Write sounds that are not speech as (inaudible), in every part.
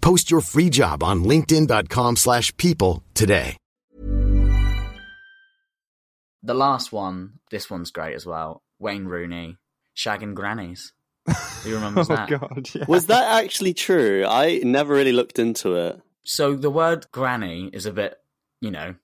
Post your free job on linkedin.com/people slash people today. The last one, this one's great as well. Wayne Rooney, shagging grannies. Who remembers (laughs) oh that? god, yeah. Was that actually true? I never really looked into it. So the word granny is a bit, you know,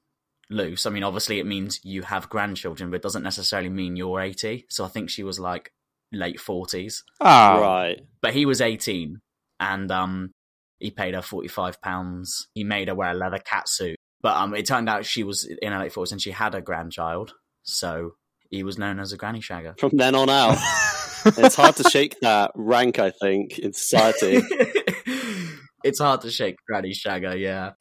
loose. I mean, obviously it means you have grandchildren, but it doesn't necessarily mean you're 80. So I think she was like late 40s. Ah, Right. But he was 18 and um he paid her 45 pounds. He made her wear a leather cat suit. But um it turned out she was in her late 40s and she had a grandchild. So he was known as a granny shagger. From then on out, it's hard to shake that rank. I think in society. (laughs) it's hard to shake granny shagger, yeah.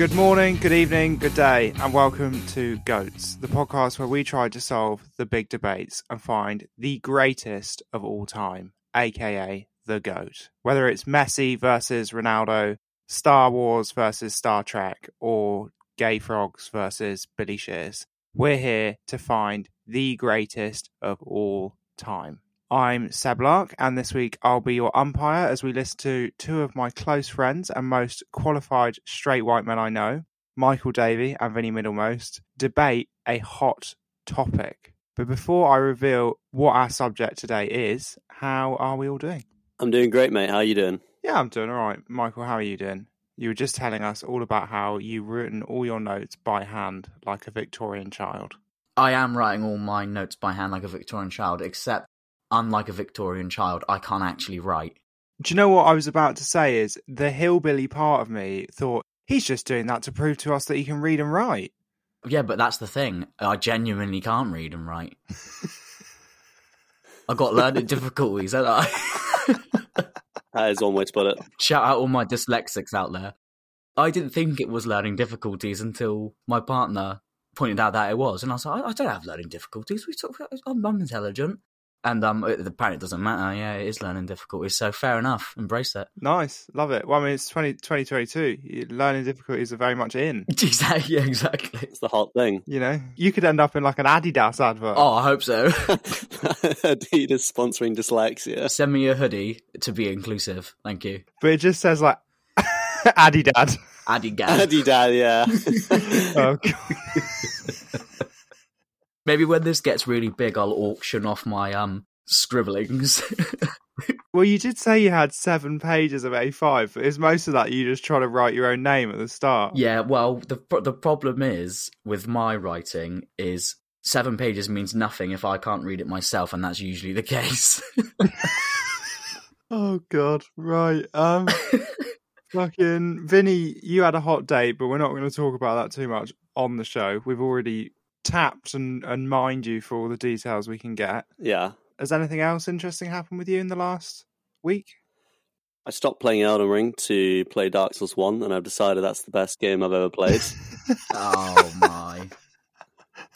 Good morning, good evening, good day, and welcome to Goats, the podcast where we try to solve the big debates and find the greatest of all time, aka the GOAT. Whether it's Messi versus Ronaldo, Star Wars versus Star Trek, or Gay Frogs versus Billy Shears, we're here to find the greatest of all time. I'm Seb Lark, and this week I'll be your umpire as we listen to two of my close friends and most qualified straight white men I know, Michael Davey and Vinny Middlemost, debate a hot topic. But before I reveal what our subject today is, how are we all doing? I'm doing great, mate. How are you doing? Yeah, I'm doing all right. Michael, how are you doing? You were just telling us all about how you've written all your notes by hand like a Victorian child. I am writing all my notes by hand like a Victorian child, except unlike a Victorian child, I can't actually write. Do you know what I was about to say? Is the hillbilly part of me thought he's just doing that to prove to us that he can read and write. Yeah, but that's the thing. I genuinely can't read and write. (laughs) I got learning difficulties, haven't I? (laughs) That is one way to put it. Shout out all my dyslexics out there. I didn't think it was learning difficulties until my partner pointed out that it was, and I was like, I I don't have learning difficulties. We talk, I'm, I'm intelligent, and um, it, apparently it doesn't matter. Yeah, it is learning difficulties. So fair enough. Embrace it. Nice, love it. Well, I mean, it's 20, 2022. Learning difficulties are very much in. (laughs) exactly. Yeah, exactly. It's the hot thing. You know, you could end up in like an Adidas advert. Oh, I hope so. (laughs) (laughs) Adidas sponsoring dyslexia. Send me a hoodie to be inclusive. Thank you. But it just says like Adidad. Adigad. Adidad, yeah. Oh, God. Maybe when this gets really big, I'll auction off my um scribblings. (laughs) Well, you did say you had seven pages of A5, but is most of that you just trying to write your own name at the start? yeah, well, the the problem is with my writing is seven pages means nothing if I can't read it myself, and that's usually the case. (laughs) Oh God, right. Um, (laughs) fucking Vinny, you had a hot date, but we're not going to talk about that too much on the show. We've already tapped and and mined you for all the details we can get. yeah. Has anything else interesting happened with you in the last week? I stopped playing Elden Ring to play Dark Souls 1, and I've decided that's the best game I've ever played. (laughs) oh my!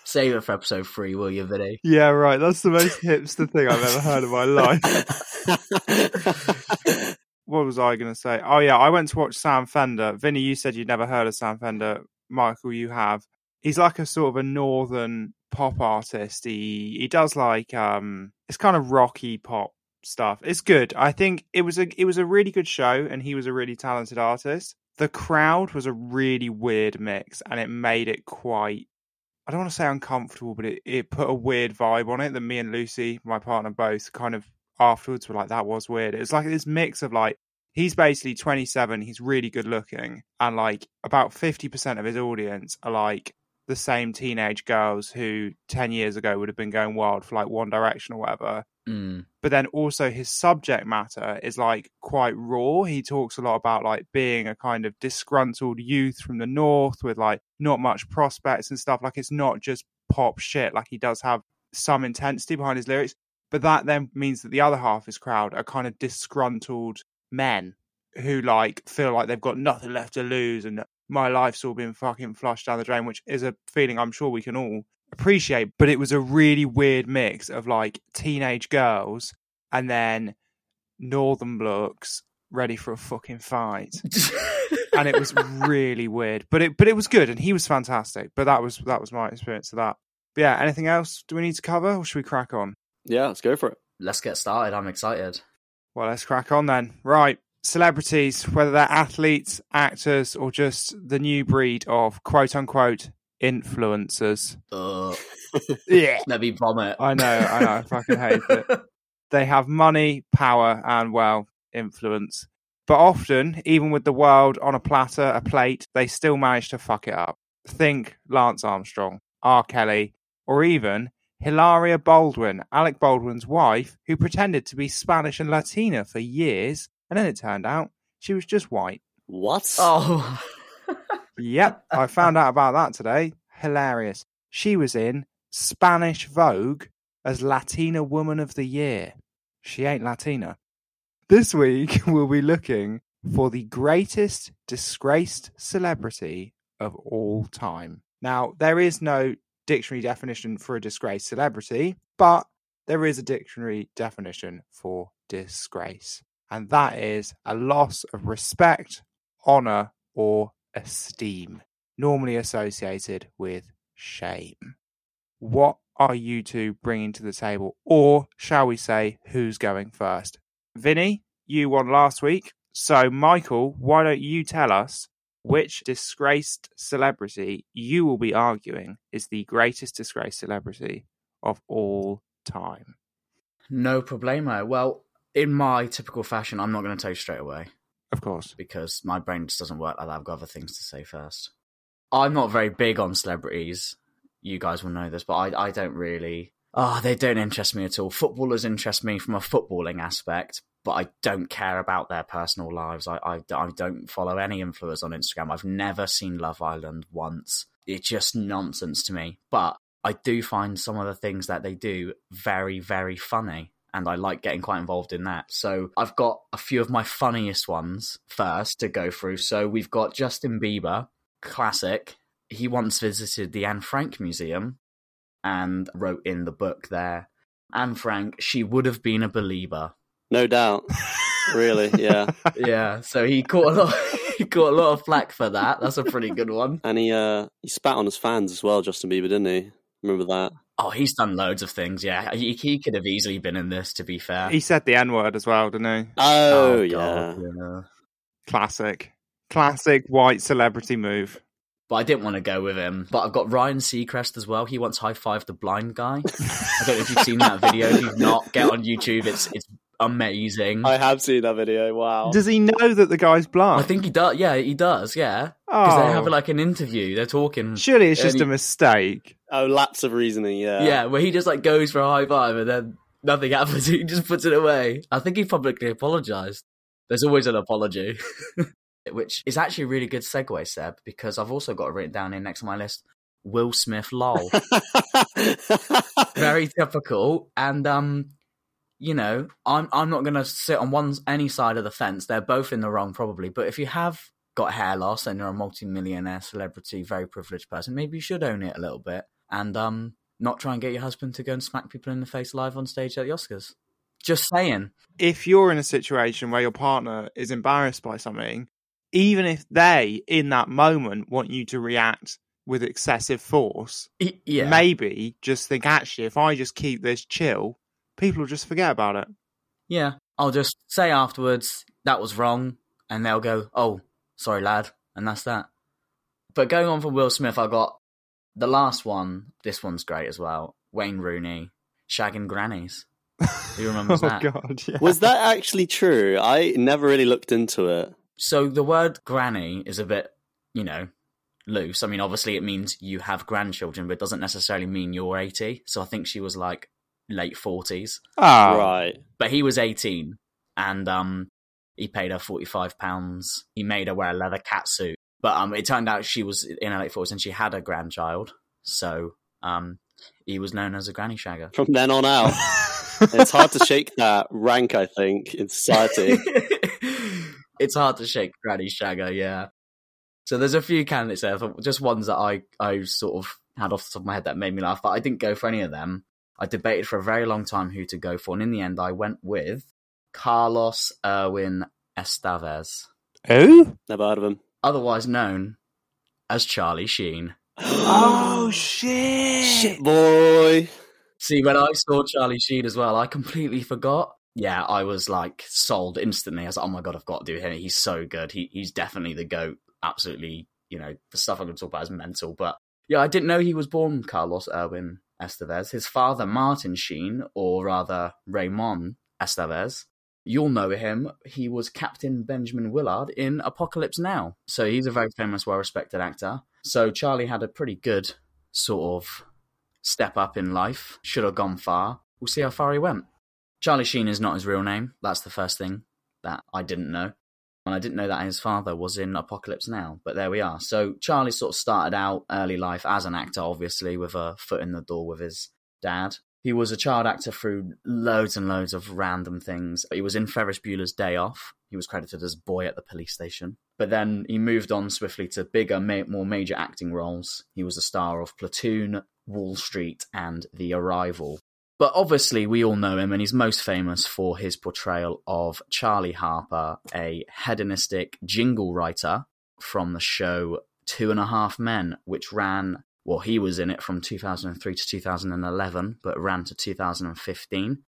Save it for episode three, will you, Vinny? Yeah, right. That's the most hipster thing I've ever heard in my life. (laughs) What was I going to say? Oh yeah, I went to watch Sam Fender. Vinny, you said you'd never heard of Sam Fender. Michael, you have. He's like a sort of a northern pop artist. He he does like um, it's kind of rocky pop stuff. It's good. I think it was a it was a really good show, and he was a really talented artist. The crowd was a really weird mix, and it made it quite I don't want to say uncomfortable, but it, it put a weird vibe on it that me and Lucy, my partner, both kind of afterwards were like, that was weird. It was like this mix of like, he's basically 27, he's really good looking, and like about 50% of his audience are like the same teenage girls who 10 years ago would have been going wild for like One Direction or whatever. Mm. But then also his subject matter is like quite raw. He talks a lot about like being a kind of disgruntled youth from the north with like not much prospects and stuff. Like it's not just pop shit. Like he does have some intensity behind his lyrics. But that then means that the other half of his crowd are kind of disgruntled men who like feel like they've got nothing left to lose and my life's all been fucking flushed down the drain, which is a feeling I'm sure we can all appreciate. But it was a really weird mix of like teenage girls and then northern blokes ready for a fucking fight. and it was (laughs) really weird. But it but it was good and he was fantastic. But that was that was my experience of that. But yeah, anything else do we need to cover or should we crack on? Yeah, let's go for it. Let's get started. I'm excited. Well, let's crack on then. Right. Celebrities, whether they're athletes, actors, or just the new breed of quote unquote influencers. Ugh. Yeah. (laughs) Let me vomit. I know, I know, I fucking hate it. (laughs) They have money, power, and well, influence. But often, even with the world on a platter, a plate, they still manage to fuck it up. Think Lance Armstrong, R. Kelly, or even Hilaria Baldwin, Alec Baldwin's wife, who pretended to be Spanish and Latina for years, and then it turned out she was just white. What? Oh. (laughs) Yep, I found out about that today. Hilarious. She was in Spanish Vogue as Latina Woman of the Year. She ain't Latina. This week, (laughs) we'll be looking for the greatest disgraced celebrity of all time. Now, there is no dictionary definition for a disgraced celebrity, but there is a dictionary definition for disgrace, and that is a loss of respect, honor, or esteem, normally associated with shame. What are you two bringing to the table? Or shall we say, who's going first? Vinny, you won last week. So, Michael, why don't you tell us which disgraced celebrity you will be arguing is the greatest disgraced celebrity of all time? No problemo. Well, in my typical fashion, I'm not going to tell you straight away Of course. because my brain just doesn't work like that. I've got other things to say first. I'm not very big on celebrities. You guys will know this, but I, I don't really. Oh, they don't interest me at all. Footballers interest me from a footballing aspect, but I don't care about their personal lives. I, I, I don't follow any influencers on Instagram. I've never seen Love Island once. It's just nonsense to me. But I do find some of the things that they do very, very funny. And I like getting quite involved in that. So I've got a few of my funniest ones first to go through. So we've got Justin Bieber, classic. He once visited the Anne Frank Museum and wrote in the book there Anne Frank, she would have been a believer. No doubt. really, yeah. (laughs) Yeah, so he caught a lot. (laughs) He caught a lot of flack for that. That's a pretty good one. And he uh he spat on his fans as well, Justin Bieber, didn't he? Remember that? Oh, he's done loads of things. Yeah, he, he could have easily been in this. To be fair, He said the N word as well, didn't he? Oh, oh yeah. God, yeah. Classic. Classic white celebrity move. But I didn't want to go with him. But I've got Ryan Seacrest as well. He once high fived the blind guy. I don't know if you've seen that video. If you've not, get on YouTube. It's it's amazing. I have seen that video. Wow. Does he know that the guy's blind? I think he does. Yeah, he does. Yeah, because oh, they have like an interview. They're talking. surely it's just he- a mistake. Oh, lapse of reasoning, yeah. Yeah, where he just like goes for a high five and then nothing happens. (laughs) He just puts it away. I think he publicly apologized. There's always an apology, (laughs) which is actually a really good segue, Seb, because I've also got it written down here next to my list. Will Smith, lol. (laughs) Very typical, and um, you know, I'm I'm not gonna sit on one any side of the fence. They're both in the wrong, probably. But if you have got hair loss and you're a multi-millionaire celebrity, very privileged person, maybe you should own it a little bit and um, not try and get your husband to go and smack people in the face live on stage at the Oscars. Just saying. if you're in a situation where your partner is embarrassed by something, even if they, in that moment, want you to react with excessive force, Yeah. maybe just think, actually, if I just keep this chill, people will just forget about it. Yeah. I'll just say afterwards, that was wrong. And they'll go, oh, sorry, lad. And that's that. But going on from Will Smith, I got the last one, this one's great as well. Wayne Rooney, shagging grannies. Who remembers (laughs) oh that? god, yeah. Was that actually true? I never really looked into it. So the word granny is a bit, you know, loose. I mean, obviously it means you have grandchildren, but it doesn't necessarily mean you're 80. So I think she was like late 40s. Oh, Right. But he was 18 and um he paid her 45 pounds. He made her wear a leather catsuit. But um it turned out she was in her late 40s and she had a grandchild. So um he was known as a granny shagger. From then on out, it's hard to shake (laughs) that rank. I think in society. (laughs) it's hard to shake Granny Shagger, yeah. So there's a few candidates there, just ones that I, I sort of had off the top of my head that made me laugh, but I didn't go for any of them. I debated for a very long time who to go for, and in the end, I went with Carlos Irwin Estevez, Who? Never heard of him. otherwise known as Charlie Sheen. (gasps) Oh shit! Shit, boy. See, when I saw Charlie Sheen as well, I completely forgot. Yeah, I was like sold instantly. I was like, oh my god, I've got to do him. He's so good. He he's definitely the goat. Absolutely, you know, the stuff I'm going to talk about is mental. But yeah, I didn't know he was born Carlos Irwin Estevez. His father, Martin Sheen, or rather Raymond Estevez, you'll know him. He was Captain Benjamin Willard in Apocalypse Now. So he's a very famous, well respected actor. So Charlie had a pretty good sort of step up in life. Should have gone far. We'll see how far he went. Charlie Sheen is not his real name. That's the first thing that I didn't know. And I didn't know that his father was in Apocalypse Now, but there we are. So Charlie sort of started out early life as an actor, obviously, with a foot in the door with his dad. He was a child actor through loads and loads of random things. He was in Ferris Bueller's Day Off. He was credited as boy at the police station. But then he moved on swiftly to bigger, more major acting roles. He was a star of Platoon, Wall Street, and The Arrival. But obviously, we all know him, and he's most famous for his portrayal of Charlie Harper, a hedonistic jingle writer from the show Two and a Half Men, which ran, well, he was in it from 2003 to 2011, but ran to 2015.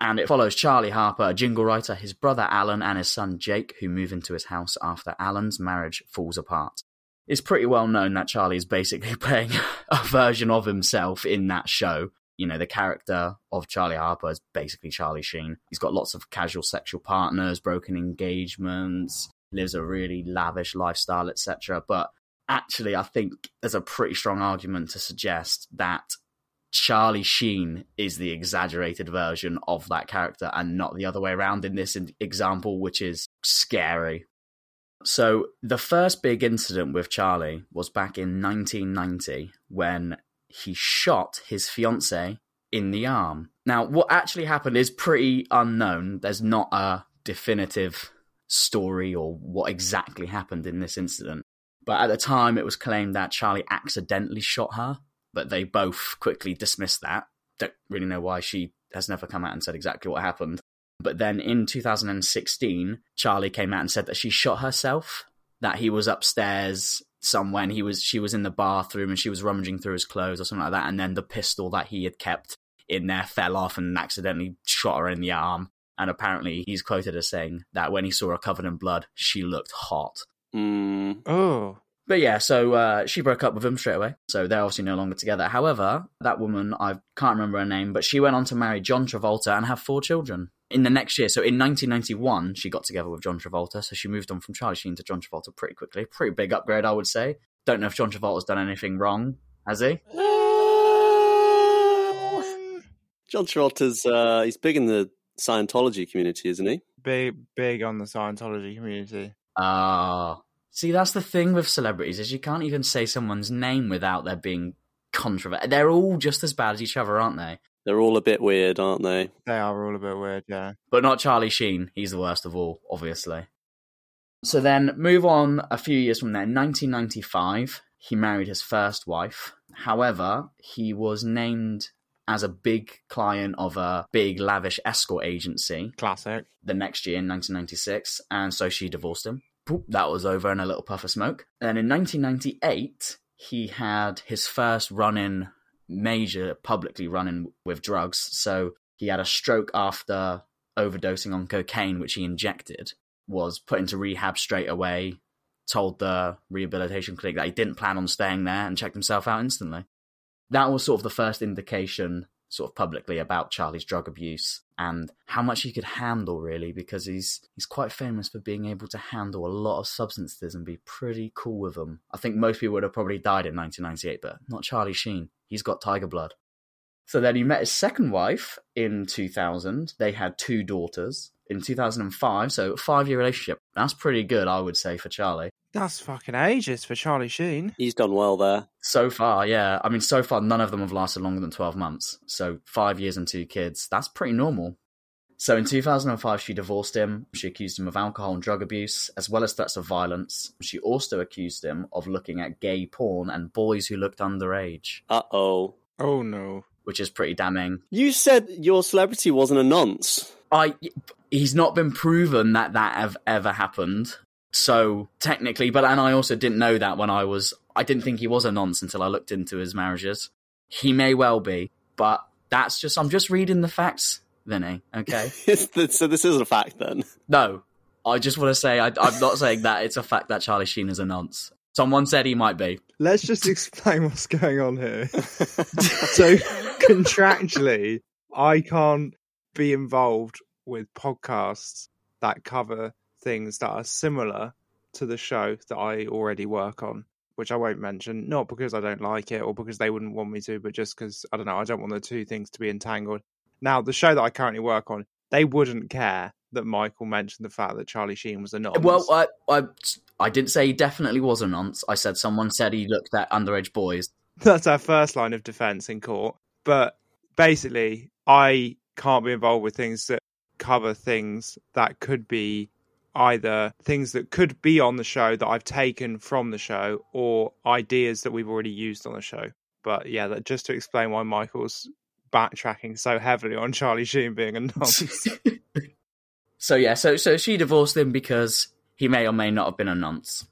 And it follows Charlie Harper, a jingle writer, his brother Alan, and his son Jake, who move into his house after Alan's marriage falls apart. It's pretty well known that Charlie is basically (laughs) playing a version of himself in that show. You know, the character of Charlie Harper is basically Charlie Sheen. He's got lots of casual sexual partners, broken engagements, lives a really lavish lifestyle, etc. But actually, I think there's a pretty strong argument to suggest that Charlie Sheen is the exaggerated version of that character and not the other way around in this example, which is scary. So, the first big incident with Charlie was back in 1990 when he shot his fiancee in the arm. Now, what actually happened is pretty unknown. There's not a definitive story or what exactly happened in this incident. But at the time, it was claimed that Charlie accidentally shot her, but they both quickly dismissed that. Don't really know why she has never come out and said exactly what happened. But then in 2016, Charlie came out and said that she shot herself, that he was upstairs somewhere and he was she was in the bathroom and she was rummaging through his clothes or something like that and then the pistol that he had kept in there fell off and accidentally shot her in the arm and apparently he's quoted as saying that when he saw her covered in blood she looked hot Mm, Oh, but yeah, so uh, she broke up with him straight away. So they're obviously no longer together. However, that woman, I can't remember her name, but she went on to marry John Travolta and have four children in the next year. So in 1991, she got together with John Travolta. So she moved on from Charlie Sheen to John Travolta pretty quickly. Pretty big upgrade, I would say. Don't know if John Travolta's done anything wrong, has he? John Travolta's uh, he's big in the Scientology community, isn't he? big, big on the Scientology community. Ah. See, that's the thing with celebrities is you can't even say someone's name without there being controversy. They're all just as bad as each other, aren't they? They're all a bit weird, aren't they? They are all a bit weird, yeah. but not Charlie Sheen. He's the worst of all, obviously. So then, move on a few years from there. 1995, he married his first wife. However, he was named as a big client of a big, lavish escort agency Classic. the next year in 1996, and so she divorced him. Poop, that was over in a little puff of smoke. And in 1998, he had his first run in, major publicly running with drugs. So he had a stroke after overdosing on cocaine, which he injected, was put into rehab straight away, told the rehabilitation clinic that he didn't plan on staying there and checked himself out instantly. That was sort of the first indication, sort of publicly, about Charlie's drug abuse and how much he could handle, really, because he's he's quite famous for being able to handle a lot of substances and be pretty cool with them. I think most people would have probably died in 1998, but not Charlie Sheen. He's got tiger blood. So then he met his second wife in 2000. They had two daughters in 2005. So five year relationship. That's pretty good, I would say, for Charlie. That's fucking ages for Charlie Sheen. He's done well there. So far, yeah. I mean, so far, none of them have lasted longer than 12 months. So five years and two kids. That's pretty normal. So in 2005, she divorced him. She accused him of alcohol and drug abuse, as well as threats of violence. She also accused him of looking at gay porn and boys who looked underage, Uh oh. Oh no. which is pretty damning. You said your celebrity wasn't a nonce. I he's not been proven that that have ever happened. So technically, but and I also didn't know that when I was I didn't think he was a nonce until I looked into his marriages. He may well be, but that's just I'm just reading the facts, Vinny. Okay. (laughs) so this is a fact then. no, I just want to say I, I'm not saying that it's a fact that Charlie Sheen is a nonce. Someone said he might be. Let's just explain what's going on here. (laughs) so contractually, I can't be involved with podcasts that cover things that are similar to the show that I already work on, which I won't mention, not because I don't like it or because they wouldn't want me to, but just because I don't know, I don't want the two things to be entangled. Now, the show that I currently work on, they wouldn't care that Michael mentioned the fact that Charlie Sheen was a nonce. Well, I, I I didn't say he definitely was a nonce. I said someone said he looked at underage boys. (laughs) That's our first line of defense in court. But basically, I can't be involved with things that cover things that could be either things that could be on the show that I've taken from the show or ideas that we've already used on the show. But yeah, that just to explain why Michael's backtracking so heavily on Charlie Sheen being a nonce. (laughs) So yeah, so so she divorced him because he may or may not have been a nonce.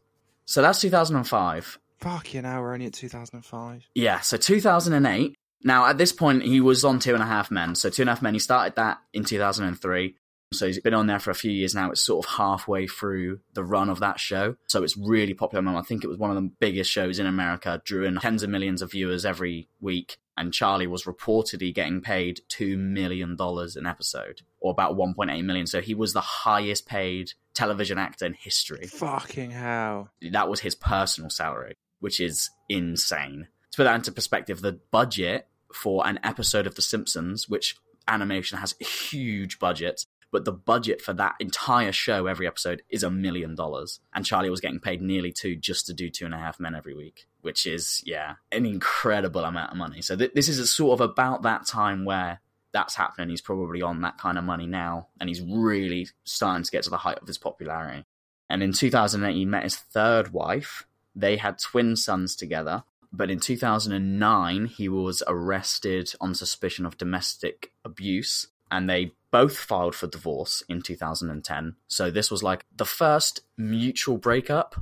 So that's 2005. Fuck you now, we're only at 2005. Yeah, so 2008. Now at this point he was on Two and a Half Men. So Two and a Half Men, he started that in 2003. So he's been on there for a few years now. It's sort of halfway through the run of that show. So it's really popular. I think it was one of the biggest shows in America, drew in tens of millions of viewers every week. And Charlie was reportedly getting paid $2 million an episode, or about 1.8 million. So he was the highest paid television actor in history. Fucking hell. That was his personal salary, which is insane. To put that into perspective, the budget for an episode of The Simpsons, which animation has huge budget, but the budget for that entire show every episode is a million dollars. And Charlie was getting paid nearly two just to do Two and a Half Men every week, which is, yeah, an incredible amount of money. So th- this is a sort of about that time where that's happening. He's probably on that kind of money now, and he's really starting to get to the height of his popularity. And in 2008, he met his third wife. They had twin sons together. But in 2009, he was arrested on suspicion of domestic abuse, and they both filed for divorce in 2010. So this was like the first mutual breakup,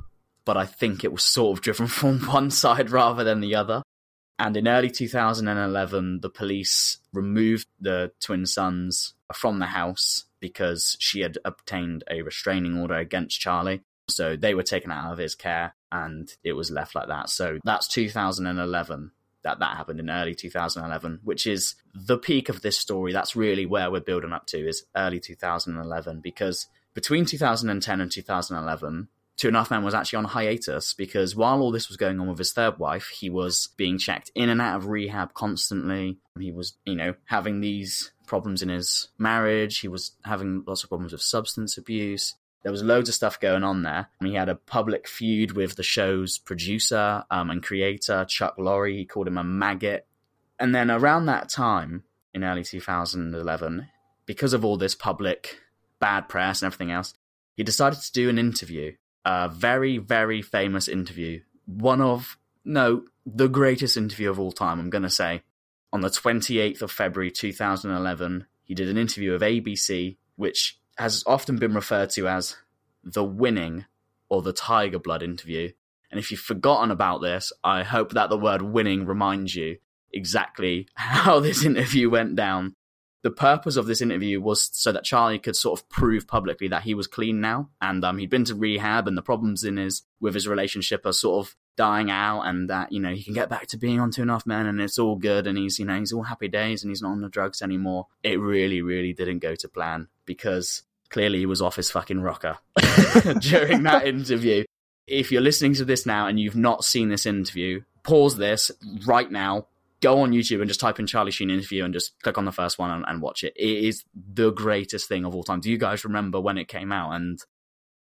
but I think it was sort of driven (laughs) from one side rather than the other. And in early 2011, the police removed the twin sons from the house because she had obtained a restraining order against Charlie. So they were taken out of his care and it was left like that. So that's 2011 that that happened in early 2011, which is the peak of this story. That's really where we're building up to is early 2011 because between 2010 and 2011, Two and a Half Men was actually on hiatus because while all this was going on with his third wife, he was being checked in and out of rehab constantly. He was, you know, having these problems in his marriage. He was having lots of problems with substance abuse. There was loads of stuff going on there. And he had a public feud with the show's producer um, and creator, Chuck Lorre. He called him a maggot. And then around that time, in early 2011, because of all this public bad press and everything else, he decided to do an interview a very, very famous interview. One of, no, the greatest interview of all time, I'm going to say. On the 28th of February 2011, he did an interview of ABC, which has often been referred to as the winning or the Tiger Blood interview. And if you've forgotten about this, I hope that the word winning reminds you exactly (laughs) how this interview went down. The purpose of this interview was so that Charlie could sort of prove publicly that he was clean now, and um, he'd been to rehab, and the problems in his with his relationship are sort of dying out, and that you know he can get back to being on Two and a Half Men, and it's all good, and he's you know he's all happy days, and he's not on the drugs anymore. It really, really didn't go to plan because clearly he was off his fucking rocker (laughs) during that interview. If you're listening to this now and you've not seen this interview, pause this right now, go on YouTube and just type in Charlie Sheen interview and just click on the first one and, and, watch it. It is the greatest thing of all time. Do you guys remember when it came out and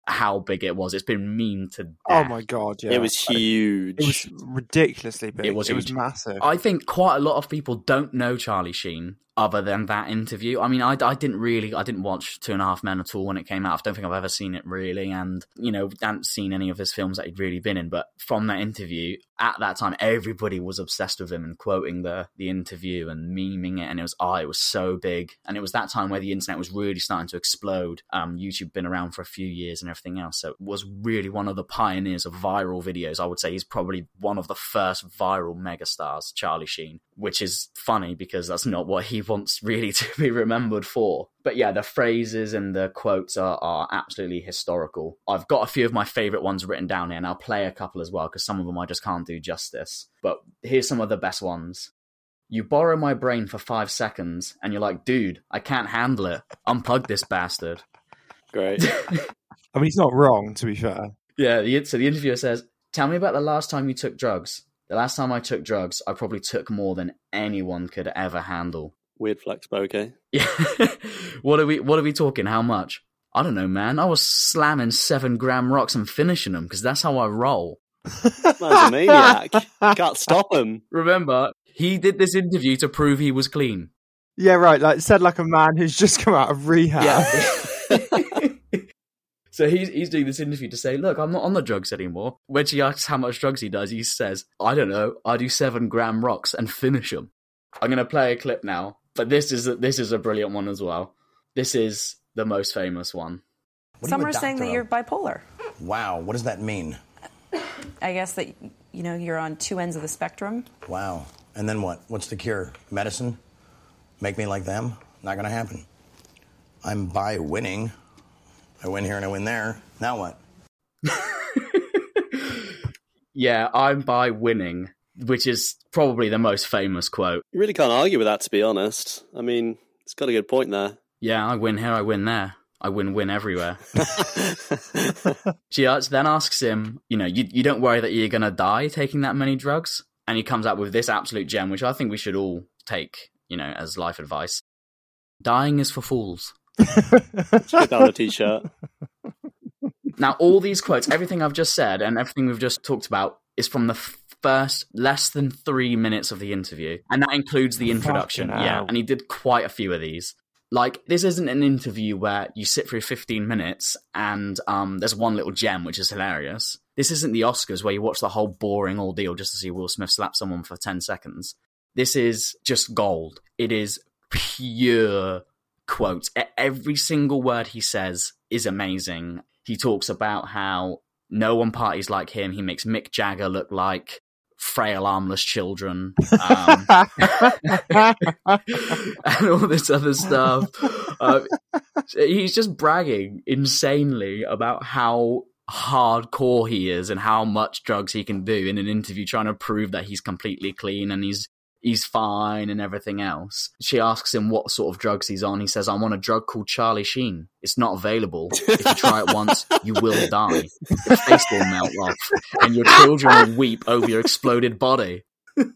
how big it was? It's been mean to oh death. Oh my god, yeah. It was huge. It was ridiculously big. It was It was massive. I think quite a lot of people don't know Charlie Sheen other than that interview. I mean, I, I didn't really, I didn't watch Two and a Half Men at all when it came out. I don't think I've ever seen it really, and you know, hadn't seen any of his films that he'd really been in. But from that interview, at that time, everybody was obsessed with him and quoting the the interview and memeing it, and it was oh, it was so big. And it was that time where the internet was really starting to explode. Um, YouTube been around for a few years and everything else, so it was really one of the pioneers of viral videos. I would say he's probably one of the first viral megastars, Charlie Sheen, which is funny because that's not what he wants really (laughs) to be remembered for. But yeah, the phrases and the quotes are, are absolutely historical. I've got a few of my favorite ones written down here, and I'll play a couple as well because some of them I just can't do justice. But here's some of the best ones. You borrow my brain for five seconds, and you're like, dude, I can't handle it. Unplug this bastard. Great. (laughs) I mean, he's not wrong, to be fair. Yeah, so the interviewer says, Tell me about the last time you took drugs. The last time I took drugs, I probably took more than anyone could ever handle. Weird flex, but okay. Yeah. (laughs) what are we what are we talking? How much? I don't know, man. I was slamming seven gram rocks and finishing them because that's how I roll. Man's a maniac. (laughs) Can't stop him. Remember, he did this interview to prove he was clean. Yeah, right. Like said, like a man who's just come out of rehab. (laughs) so he's he's doing this interview to say, look, I'm not on the drugs anymore. When she asks how much drugs he does, he says, I don't know, I do seven gram rocks and finish them. I'm gonna play a clip now, but this is a, this is a brilliant one as well. This is the most famous one. What Some you are saying that of? you're bipolar. Wow, what does that mean? I guess that you know you're on two ends of the spectrum. Wow. And then what? What's the cure? Medicine? Make me like them? Not gonna happen. I'm bi-winning. I win here and I win there. Now what? (laughs) Yeah, I'm bi-winning, which is probably the most famous quote. You really can't argue with that, to be honest. I mean, it's got a good point there. Yeah, I win here, I win there. I win win everywhere. (laughs) she then asks him, you know, you, you don't worry that you're going to die taking that many drugs? And he comes up with this absolute gem, which I think we should all take, you know, as life advice. Dying is for fools. Put a t-shirt. Now, all these quotes, everything I've just said and everything we've just talked about is from the first less than three minutes of the interview. And that includes the introduction. Fucking Yeah. hell. And he did quite a few of these. Like, this isn't an interview where you sit through 15 minutes and um, there's one little gem, which is hilarious. This isn't the Oscars where you watch the whole boring ordeal just to see Will Smith slap someone for 10 seconds. This is just gold. It is pure quotes. Every single word he says is amazing. He talks about how no one parties like him. He makes Mick Jagger look like frail, armless children, um, (laughs) and all this other stuff. Uh, he's just bragging insanely about how hardcore he is and how much drugs he can do in an interview, trying to prove that he's completely clean and he's he's fine and everything else. She asks him what sort of drugs he's on. He says, I'm on a drug called Charlie Sheen. It's not available. If you try it (laughs) once, you will die. Your face will melt off, and your children will weep over your exploded body. Do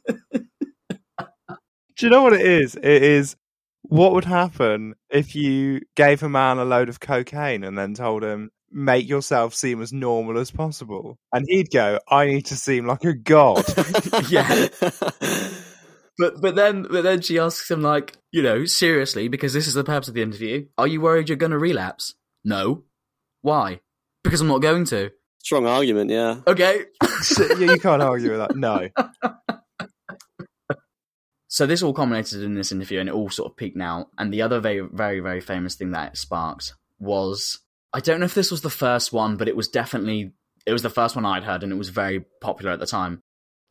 you know what it is? It is what would happen if you gave a man a load of cocaine and then told him, make yourself seem as normal as possible. And he'd go, I need to seem like a god. (laughs) yeah. (laughs) But but then but then she asks him like, you know, seriously, because this is the purpose of the interview. Are you worried you're going to relapse? No. Why? Because I'm not going to. Strong argument, yeah. Okay. So, yeah, you can't argue with that. No. (laughs) So this all culminated in this interview, and it all sort of peaked now. And the other very very very famous thing that it sparked was I don't know if this was the first one, but it was definitely it was the first one I'd heard, and it was very popular at the time.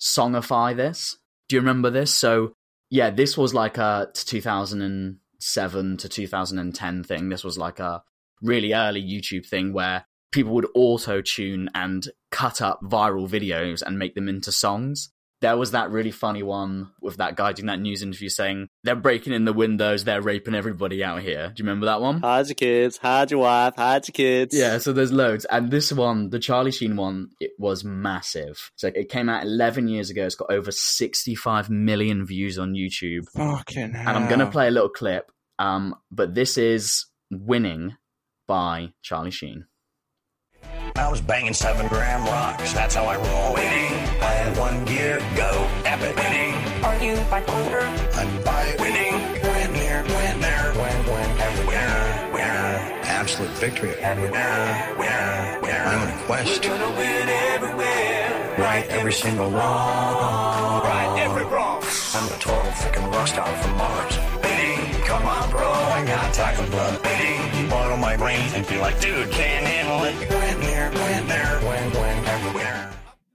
Songify this. Do you remember this? So yeah, this was like a 2007 to 2010 thing. This was like a really early YouTube thing where people would auto tune and cut up viral videos and make them into songs. There was that really funny one with that guy doing that news interview saying they're breaking in the windows, they're raping everybody out here. Do you remember that one? Hide your kids, hide your wife, hide your kids. Yeah, so there's loads. And this one, the Charlie Sheen one, it was massive. So it came out 11 years ago. It's got over 65 million views on YouTube. Fucking hell. And I'm going to play a little clip. Um, but this is Winning by Charlie Sheen. I was banging seven gram rocks. That's how I roll. Winning. Had one gear. Go. Epic. Winning. Are you bipolar? I'm bi-winning. Win here. Win there. Win. Win. Everywhere. Winner. Absolute victory. Everywhere. Winner. Winner. I'm on a quest. We're gonna win everywhere. Right every single wrong. Right every wrong. I'm a total freaking rock star from Mars. Winning. Come on, bro. I got tackle blood. Winning. You bottle my brains and be like, dude, can't handle it. Win here. Win there. Win. Win. Everywhere.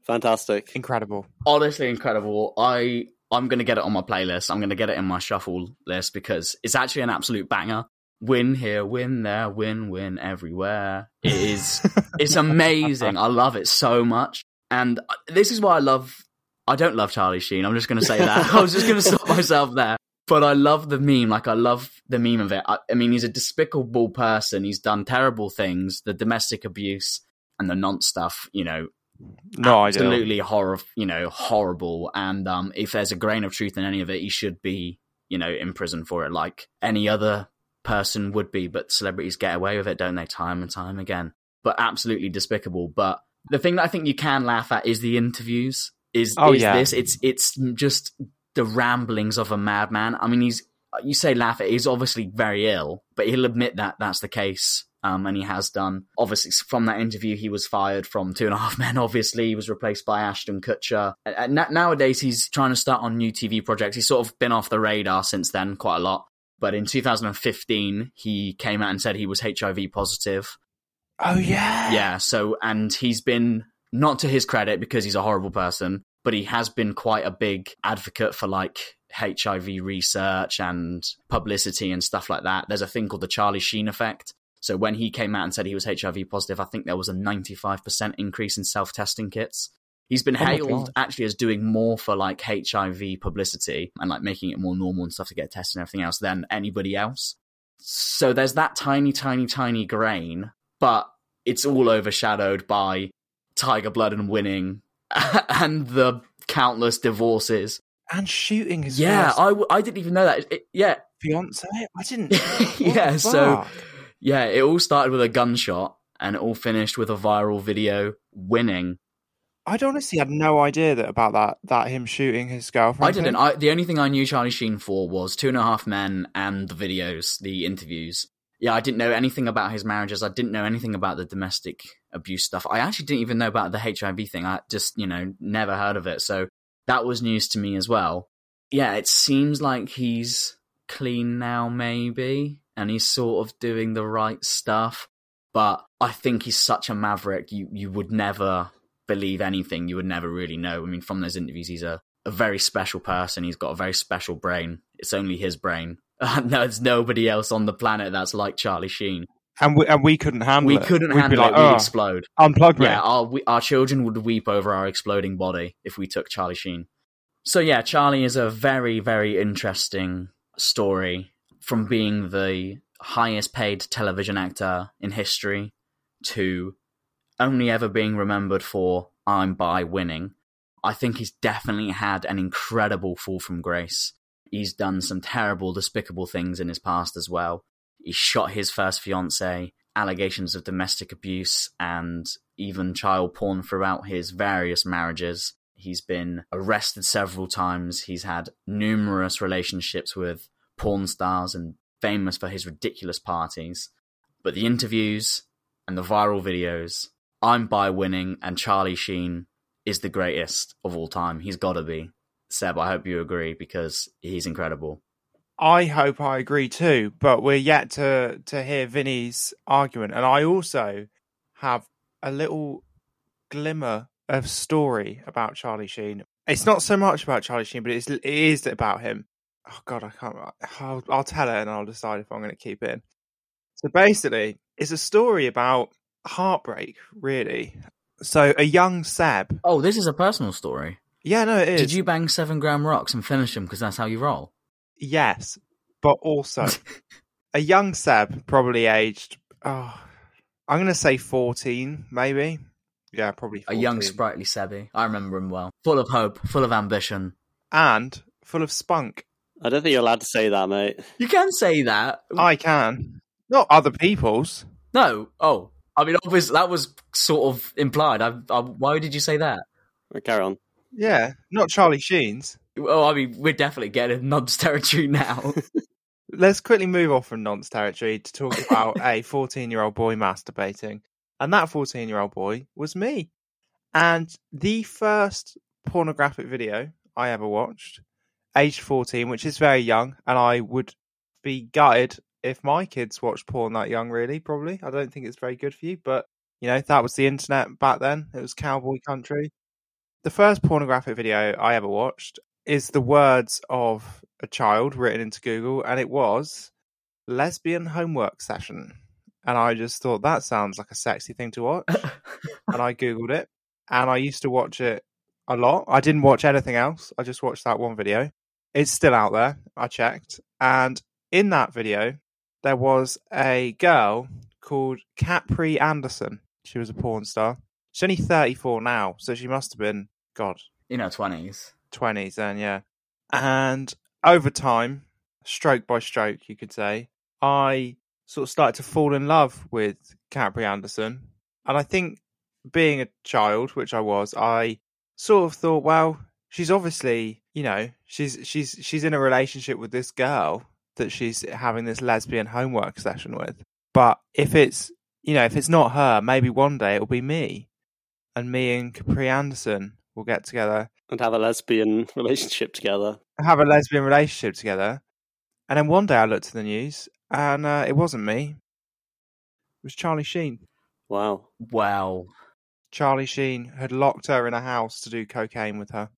Fantastic. Incredible. honestly incredible. I I'm gonna get it on my playlist. I'm gonna get it in my shuffle list because it's actually an absolute banger. Win here, win there, win, win everywhere. It is (laughs) it's amazing. I love it so much. And this is why I love I don't love Charlie Sheen. I'm just gonna say that. (laughs) I was just gonna stop (laughs) myself there. But I love the meme. Like I love the meme of it. I, I mean, he's a despicable person. He's done terrible things, the domestic abuse and the non stuff. You know, No idea. absolutely horror, you know, horrible. And um, if there's a grain of truth in any of it, he should be, you know, in prison for it, like any other person would be. But celebrities get away with it, don't they? Time and time again. But absolutely despicable. But the thing that I think you can laugh at is the interviews. Is Oh, is yeah. this? It's it's just the ramblings of a madman. I mean, he's you say laugh at. He's obviously very ill, but he'll admit that that's the case. Um, and he has done. Obviously, from that interview, he was fired from Two and a Half Men. Obviously, he was replaced by Ashton Kutcher. And, and nowadays, he's trying to start on new TV projects. He's sort of been off the radar since then quite a lot. But in 2015, he came out and said he was HIV positive. Oh yeah. Yeah. So, and he's been not to his credit because he's a horrible person, but he has been quite a big advocate for like HIV research and publicity and stuff like that. There's a thing called the Charlie Sheen effect. So when he came out and said he was HIV positive, I think there was a 95% increase in self-testing kits. He's been Oh hailed actually as doing more for like HIV publicity and like making it more normal and stuff to get tested and everything else than anybody else. So there's that tiny, tiny, tiny grain, but it's all overshadowed by Tiger Blood and winning (laughs) and the countless divorces. And shooting his Yeah, I, w- I didn't even know that. It- it- yeah, fiance. I didn't. (laughs) Yeah. So fuck? Yeah, it all started with a gunshot and it all finished with a viral video winning. I'd honestly had no idea that about that. That him shooting his girlfriend. I didn't. I, the only thing I knew Charlie Sheen for was Two and a Half Men and the videos, the interviews. Yeah, I didn't know anything about his marriages. I didn't know anything about the domestic abuse stuff. I actually didn't even know about the HIV thing. I just, you know, never heard of it. So that was news to me as well. Yeah, it seems like he's clean now, maybe, and he's sort of doing the right stuff. But I think he's such a maverick. You you would never believe anything. You would never really know. I mean, from those interviews, he's a a very special person. He's got a very special brain. It's only his brain. (laughs) No, There's nobody else on the planet that's like Charlie Sheen. and we and we couldn't handle We it. couldn't We'd handle be like, it. We'd "Oh, explode. Unplug me. Yeah, our we, our children would weep over our exploding body if we took Charlie Sheen. So yeah, Charlie is a very very interesting story from being the highest paid television actor in history to only ever being remembered for I'm bi-winning. I think he's definitely had an incredible fall from grace. He's done some terrible, despicable things in his past as well. He shot his first fiancee, allegations of domestic abuse, and even child porn throughout his various marriages. He's been arrested several times. He's had numerous relationships with porn stars and famous for his ridiculous parties. But the interviews and the viral videos, I'm bi-winning, and Charlie Sheen is the greatest of all time. He's got to be. Seb, I hope you agree because he's incredible. I hope I agree too, but we're yet to to hear Vinny's argument, and I also have a little glimmer of story about Charlie Sheen. It's not so much about Charlie Sheen, but it's it is about him. Oh god, I can't. I'll, I'll tell it and I'll decide if I'm going to keep it in. So basically, it's a story about heartbreak, really. So a young Seb. Oh, this is a personal story. Yeah, no, it is. Did you bang seven gram rocks and finish them because that's how you roll? Yes, but also (laughs) a young Seb, probably aged. Oh, I'm going to say 14, maybe. Yeah, probably. 14. A young, sprightly Sebby. I remember him well. Full of hope, full of ambition. and full of spunk. I don't think you're allowed to say that, mate. You can say that. I can, not other people's. No. Oh, I mean, obviously that was sort of implied. I, I, why did you say that? Right, carry on. Yeah, not Charlie Sheen's. Oh, I mean, we're definitely getting nonce territory now. (laughs) Let's quickly move off from nonce territory to talk about a 14 year old boy masturbating. And that 14 year old boy was me. And the first pornographic video I ever watched, aged 14, which is very young, and I would be gutted if my kids watched porn that young, really, probably. I don't think it's very good for you, but you know, that was the internet back then. It was cowboy country. The first pornographic video I ever watched is the words of a child written into Google, and it was lesbian homework session. And I just thought that sounds like a sexy thing to watch. (laughs) and I Googled it, and I used to watch it a lot. I didn't watch anything else, I just watched that one video. It's still out there, I checked. And in that video, there was a girl called Capri Anderson. She was a porn star. She's only 34 now, so she must have been, God, in her twenties. 20s then, yeah. And over time, stroke by stroke, you could say, I sort of started to fall in love with Capri Anderson. And I think being a child, which I was, I sort of thought, well, she's obviously, you know, she's she's she's in a relationship with this girl that she's having this lesbian homework session with. But if it's you know, if it's not her, maybe one day it'll be me. And me and Capri Anderson will get together And have a lesbian (laughs) relationship together. have a lesbian relationship together. And then one day I looked at the news and uh, it wasn't me. It was Charlie Sheen. Wow. Wow. Charlie Sheen had locked her in a house to do cocaine with her.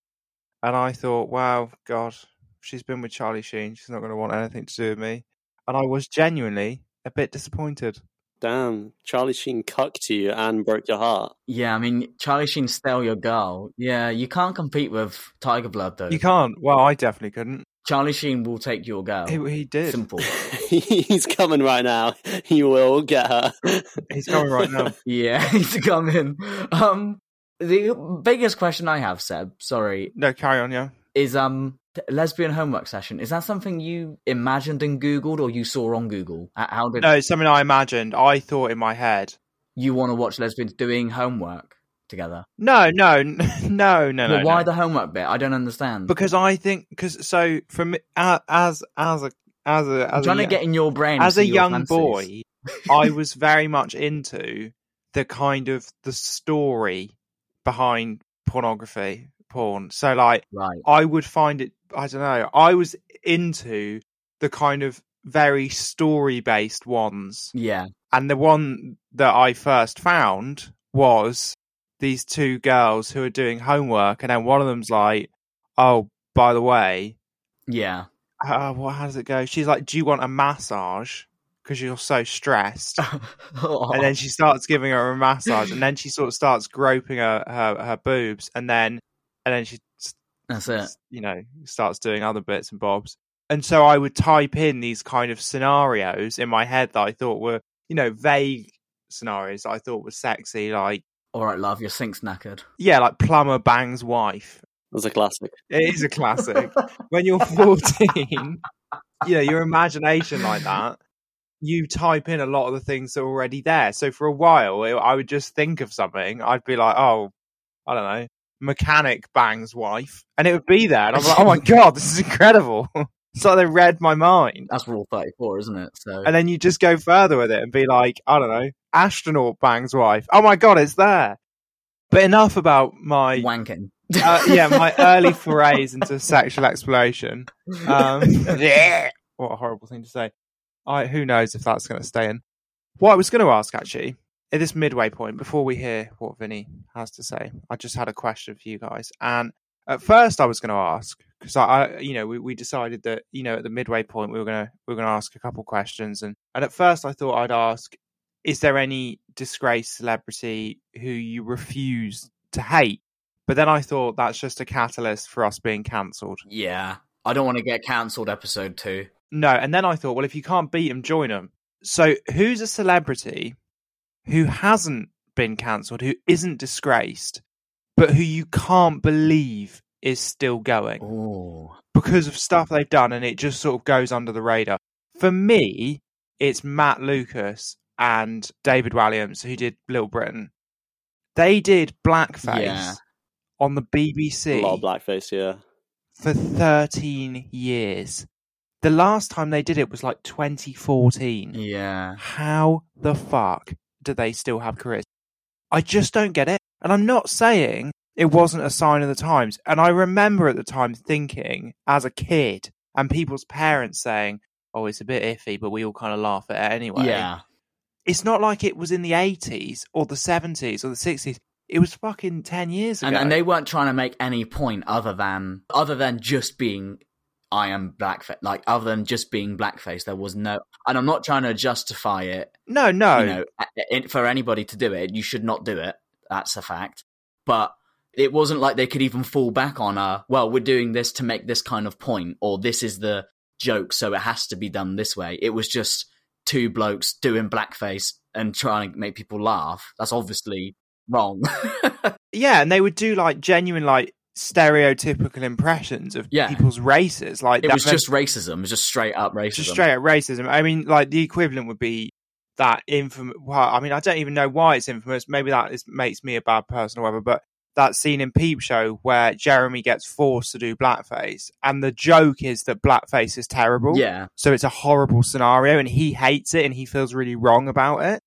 And I thought, wow, God, she's been with Charlie Sheen. She's not going to want anything to do with me. And I was genuinely a bit disappointed. Damn. Charlie Sheen cucked you and broke your heart. Yeah, I mean, Charlie Sheen stole your girl. Yeah, you can't compete with Tiger Blood though. You can't. Well, I definitely couldn't. Charlie Sheen will take your girl. He, he did. Simple. (laughs) (laughs) He's coming right now. He will get her. He's coming right now. (laughs) yeah, he's coming. Um, the biggest question I have, Seb, sorry, No, carry on, yeah. is um lesbian homework session. Is that something you imagined and googled, or you saw on Google? How did No, it's something I imagined. I thought in my head. you want to watch lesbians doing homework together? No, no, (laughs) no, no, no. well, why no. the homework bit? I don't understand. because I think because so for me uh, as as a as a I'm as trying a, to get in your brain as a young fancies. boy, I was very much into the kind of the story behind pornography, porn. So like Right. I would find it. I don't know. I was into the kind of very story based ones, Yeah. and the one that I first found was these two girls who are doing homework, and then one of them's like, "Oh, by the way, Yeah. uh, what? How does it go?" She's like, "Do you want a massage? Because you're so stressed." (laughs) Oh. And then she starts giving her a massage, and then she sort of starts groping her her, her boobs, and then and then she That's it. you know starts doing other bits and bobs. And so I would type in these kind of scenarios in my head that I thought were you know vague scenarios that I thought were sexy, like All right, love, your sink's knackered. yeah, like plumber bangs wife. That's a classic. It is a classic. (laughs) when you're 14, you know, your imagination like that, you type in a lot of the things that are already there. So for a while, it, I would just think of something. I'd be like, oh, I don't know, mechanic bangs wife. And it would be there. And I'm like, oh my (laughs) God, this is incredible. (laughs) it's like they read my mind. That's rule 34, isn't it? So And then you just go further with it and be like, I don't know, astronaut bangs wife. Oh my God, it's there. But enough about my wanking. uh, yeah, my (laughs) early forays into sexual exploration. Um, yeah, what a horrible thing to say. I who knows if that's going to stay in. What I was going to ask actually at this midway point before we hear what Vinny has to say, I just had a question for you guys. And at first, I was going to ask because I, I, you know, we, we decided that you know at the midway point we were gonna we were gonna ask a couple questions, and and at first I thought I'd ask, is there any disgraced celebrity who you refuse to hate? But then I thought that's just a catalyst for us being cancelled. Yeah, I don't want to get cancelled. Episode two. No, and then I thought, well, if you can't beat them, join them. So who's a celebrity who hasn't been cancelled, who isn't disgraced, but who you can't believe is still going Oh, because of stuff they've done and it just sort of goes under the radar. For me, it's Matt Lucas and David Walliams who did Little Britain. They did blackface Yeah. on the BBC. A lot of blackface, yeah. for 13 years. The last time they did it was like 2014. yeah. How the fuck do they still have careers? I just don't get it. And I'm not saying it wasn't a sign of the times. And I remember at the time thinking, as a kid, and people's parents saying, oh, it's a bit iffy, but we all kind of laugh at it anyway. Yeah. It's not like it was in the 80s or the 70s or the 60s. It was fucking 10 years ago. And, and they weren't trying to make any point other than other than just being I am blackface. Like other than just being blackface, there was no. And I'm not trying to justify it. no, no. You know, for anybody to do it, you should not do it. That's a fact. But it wasn't like they could even fall back on a. Well, we're doing this to make this kind of point, or this is the joke, so it has to be done this way. It was just two blokes doing blackface and trying to make people laugh. That's obviously wrong. (laughs) Yeah, and they would do like genuine, like stereotypical impressions of Yeah. people's races. Like it was meant- just racism. It was just straight up racism. just straight up racism. I mean, like the equivalent would be that infamous. Well, I mean, I don't even know why it's infamous. Maybe that is, makes me a bad person or whatever. But that scene in Peep Show where Jeremy gets forced to do blackface, and the joke is that blackface is terrible. Yeah. So it's a horrible scenario, and he hates it, and he feels really wrong about it.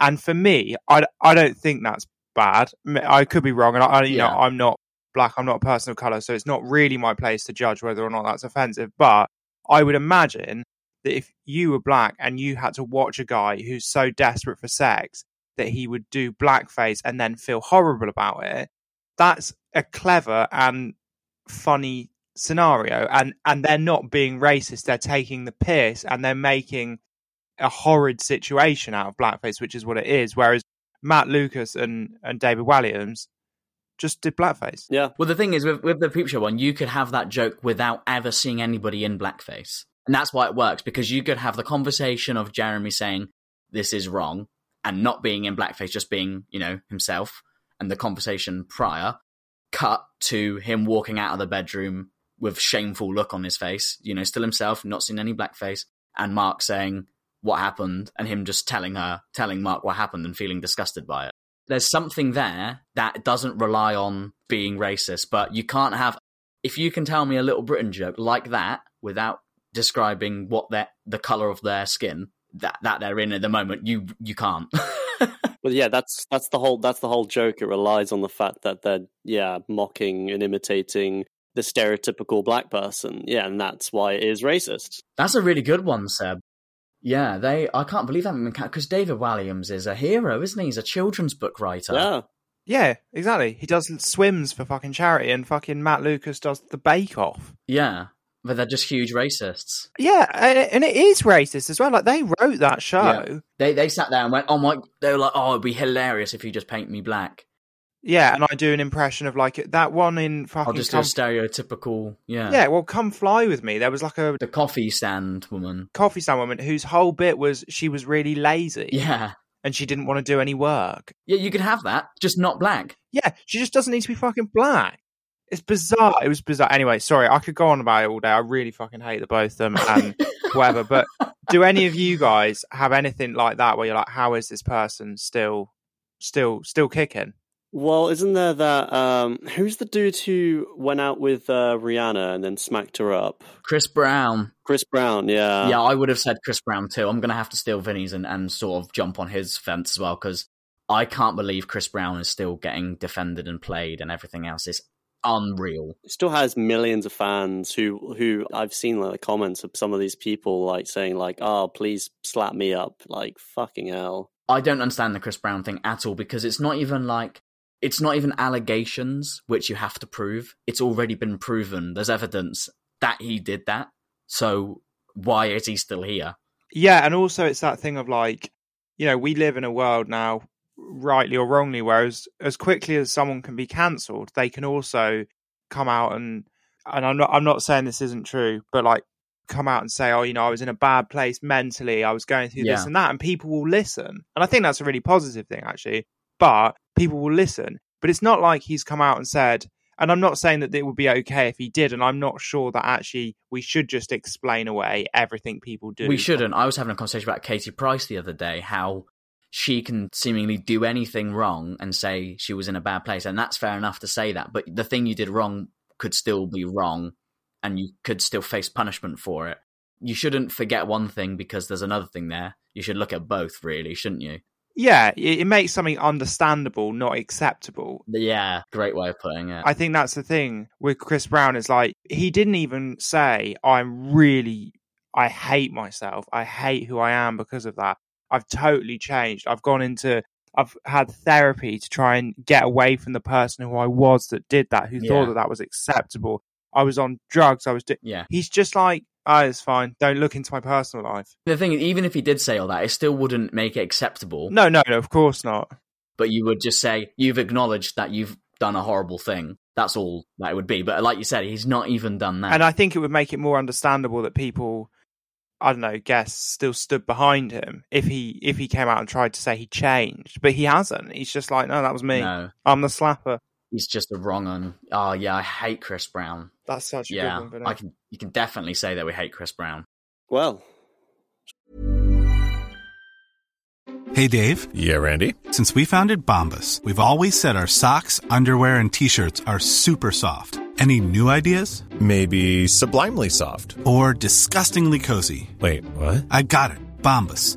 And for me, I, I don't think that's bad. I could be wrong, and I, I you know I'm not black. I'm not a person of color, so it's not really my place to judge whether or not that's offensive. But I would imagine that if you were black and you had to watch a guy who's so desperate for sex that he would do blackface and then feel horrible about it, that's a clever and funny scenario. And and they're not being racist; they're taking the piss and they're making a horrid situation out of blackface, which is what it is. Whereas Matt Lucas and and David Walliams just did blackface. Yeah. Well, the thing is, with, with the Peep Show one, you could have that joke without ever seeing anybody in blackface. And that's why it works, because you could have the conversation of Jeremy saying, this is wrong, and not being in blackface, just being, you know, himself, and the conversation prior, cut to him walking out of the bedroom with shameful look on his face, you know, still himself, not seeing any blackface, and Mark saying what happened, and him just telling her, telling Mark what happened and feeling disgusted by it there's something there that doesn't rely on being racist, but you can't have if you can tell me a little Britain joke like that without describing what their the color of their skin that that they're in at the moment, you you can't. (laughs) But yeah, that's that's the whole that's the whole joke. It relies on the fact that they're yeah mocking and imitating the stereotypical black person. Yeah, and that's why it is racist. That's a really good one, Seb. Yeah, they. I can't believe that because David Walliams is a hero, isn't he? He's a children's book writer. Yeah, Yeah, exactly. He does swims for fucking charity, and fucking Matt Lucas does the Bake Off. yeah, but they're just huge racists. Yeah, and and it is racist as well. Like they wrote that show. Yeah. They they sat there and went, "Oh my!" They were like, "Oh, it'd be hilarious if you just paint me black." Yeah, and I do an impression of like that one in fucking. I'll just do a stereotypical, yeah. yeah, well, come fly with me. There was like a The coffee stand woman. coffee stand woman whose whole bit was she was really lazy Yeah. and she didn't want to do any work. Yeah, you could have that, just not black. Yeah, she just doesn't need to be fucking black. It's bizarre. It was bizarre. Anyway, sorry, I could go on about it all day. I really fucking hate the both of them and (laughs) whatever. But do any of you guys have anything like that where you're like, how is this person still, still, still kicking? Well, isn't there that um who's the dude who went out with uh, Rihanna and then smacked her up? Chris Brown. Chris Brown, yeah. yeah, I would have said Chris Brown too. I'm going to have to steal Vinny's and, and sort of jump on his fence as well because I can't believe Chris Brown is still getting defended and played and everything else is unreal. He still has millions of fans who who I've seen like the comments of some of these people like saying like, "Oh, please slap me up." Like fucking hell. I don't understand the Chris Brown thing at all because it's not even like it's not even allegations which you have to prove. It's already been proven. There's evidence that he did that. So why is he still here? Yeah, and also it's that thing of like, you know, we live in a world now, rightly or wrongly, whereas as quickly as someone can be cancelled, they can also come out and and I'm not I'm not saying this isn't true, but like come out and say, oh, you know, I was in a bad place mentally, I was going through this and that, and people will listen. And I think that's a really positive thing, actually. But people will listen. But it's not like he's come out and said, and I'm not saying that it would be okay if he did, and I'm not sure that actually we should just explain away everything people do. We shouldn't. I was having a conversation about Katie Price the other day, how she can seemingly do anything wrong and say she was in a bad place. And that's fair enough to say that. But the thing you did wrong could still be wrong and you could still face punishment for it. You shouldn't forget one thing because there's another thing there. You should look at both, really, shouldn't you? Yeah, it, it makes something understandable, not acceptable. Yeah, great way of putting it. I think that's the thing with Chris Brown is like he didn't even say I'm really I hate myself. I hate who I am because of that. I've totally changed. I've gone into I've had therapy to try and get away from the person who I was that did that, who Yeah. thought that that was acceptable. I was on drugs. I was. doing. yeah. He's just like, oh, it's fine. Don't look into my personal life. The thing is, even if he did say all that, it still wouldn't make it acceptable. No, no, no. Of course not. But you would just say, you've acknowledged that you've done a horrible thing. That's all that it would be. But like you said, he's not even done that. And I think it would make it more understandable that people, I don't know, guess still stood behind him if he if he came out and tried to say he changed, but he hasn't. He's just like, no, that was me. No. I'm the slapper. He's just a wrong un. Oh yeah, I hate Chris Brown. That's such a Yeah, good one. I can. You can definitely say that we hate Chris Brown. Well, Hey Dave, Yeah, Randy. since we founded Bombas, we've always said our socks, underwear, and t-shirts are super soft. Any new ideas? Maybe sublimely soft. Or disgustingly cozy? Wait, what? I got it. Bombas.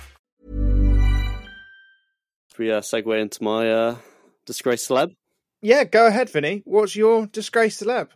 We uh, segue into my uh, disgraced celeb, Yeah, go ahead, Vinny. What's your disgrace celeb?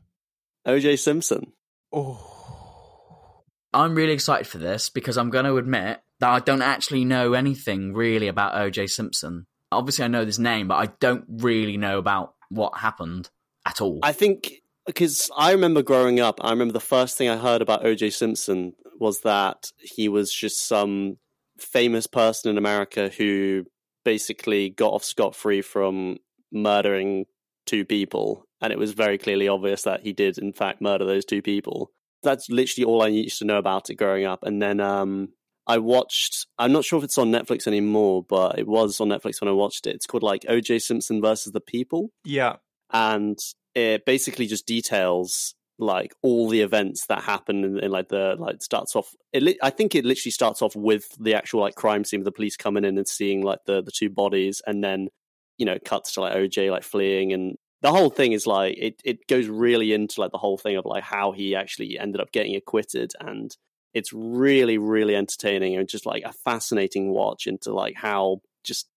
OJ Simpson. Oh, I'm really excited for this because I'm going to admit that I don't actually know anything really about OJ Simpson. Obviously, I know this name, but I don't really know about what happened at all. I think because I remember growing up, I remember the first thing I heard about OJ Simpson was that he was just some famous person in America who basically got off scot free from murdering two people. And it was very clearly obvious that he did, in fact, murder those two people. That's literally all I used to know about it growing up. And then um, I watched, I'm not sure if it's on Netflix anymore, but it was on Netflix when I watched it. It's called like OJ Simpson versus the People yeah. and it basically just details like all the events that happen in, in like the like starts off it li- i think it literally starts off with the actual like crime scene with the police coming in and seeing like the the two bodies and then you know, cuts to like OJ like fleeing and the whole thing is like it, it goes really into like the whole thing of like how he actually ended up getting acquitted and it's really, really entertaining and just like a fascinating watch into like how just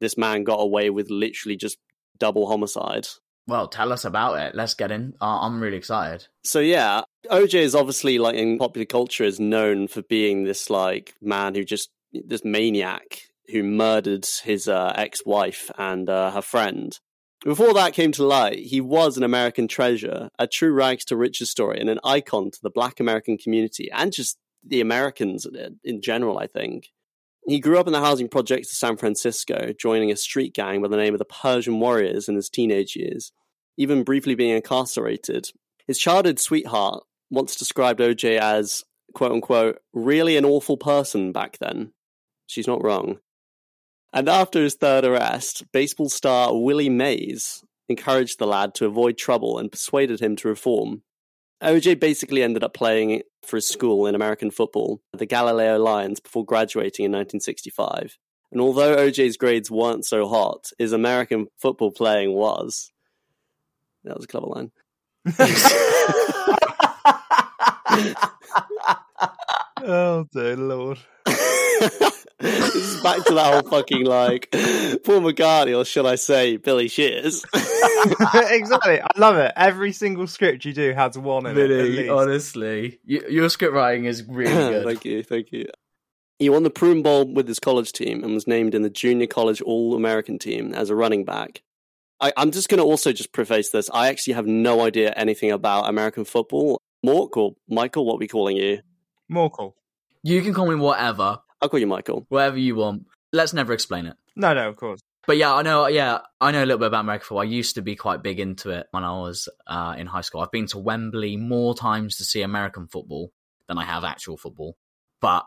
this man got away with literally just double homicide. Well, tell us about it. Let's get in. Uh, I'm really excited. So yeah, OJ is obviously like in popular culture is known for being this like man who just this maniac who murdered his uh, ex-wife and uh, her friend. Before that came to light, he was an American treasure, a true rags to riches story, and an icon to the Black American community and just the Americans in general. I think he grew up in the housing projects of San Francisco, joining a street gang by the name of the Persian Warriors in his teenage years, even briefly being incarcerated. His childhood sweetheart once described OJ as quote unquote really an awful person back then. She's not wrong. And after his third arrest, baseball star Willie Mays encouraged the lad to avoid trouble and persuaded him to reform. OJ basically ended up playing for his school in American football, the Galileo Lions, before graduating in 1965. And although OJ's grades weren't so hot, his American football playing was. That was a clever line. (laughs) (laughs) oh dear lord. (laughs) this is back to that whole fucking like Paul McCartney, or should I say Billy Shears? (laughs) exactly. I love it. Every single script you do has one in it. at least. honestly, y- your script writing is really (clears throat) good. thank you, thank you. He won the Prune Bowl with his college team and was named in the Junior College All American team as a running back. I, I'm just going to also just preface this. I actually have no idea anything about American football. Mork or Michael, what are we calling you? Morkel. You can call me whatever, I'll call you Michael. whatever you want. Let's never explain it. No, no, of course. But yeah, I know. Yeah, I know a little bit about American football. I used to be quite big into it when I was uh, in high school. I've been to Wembley more times to see American football than I have actual football. But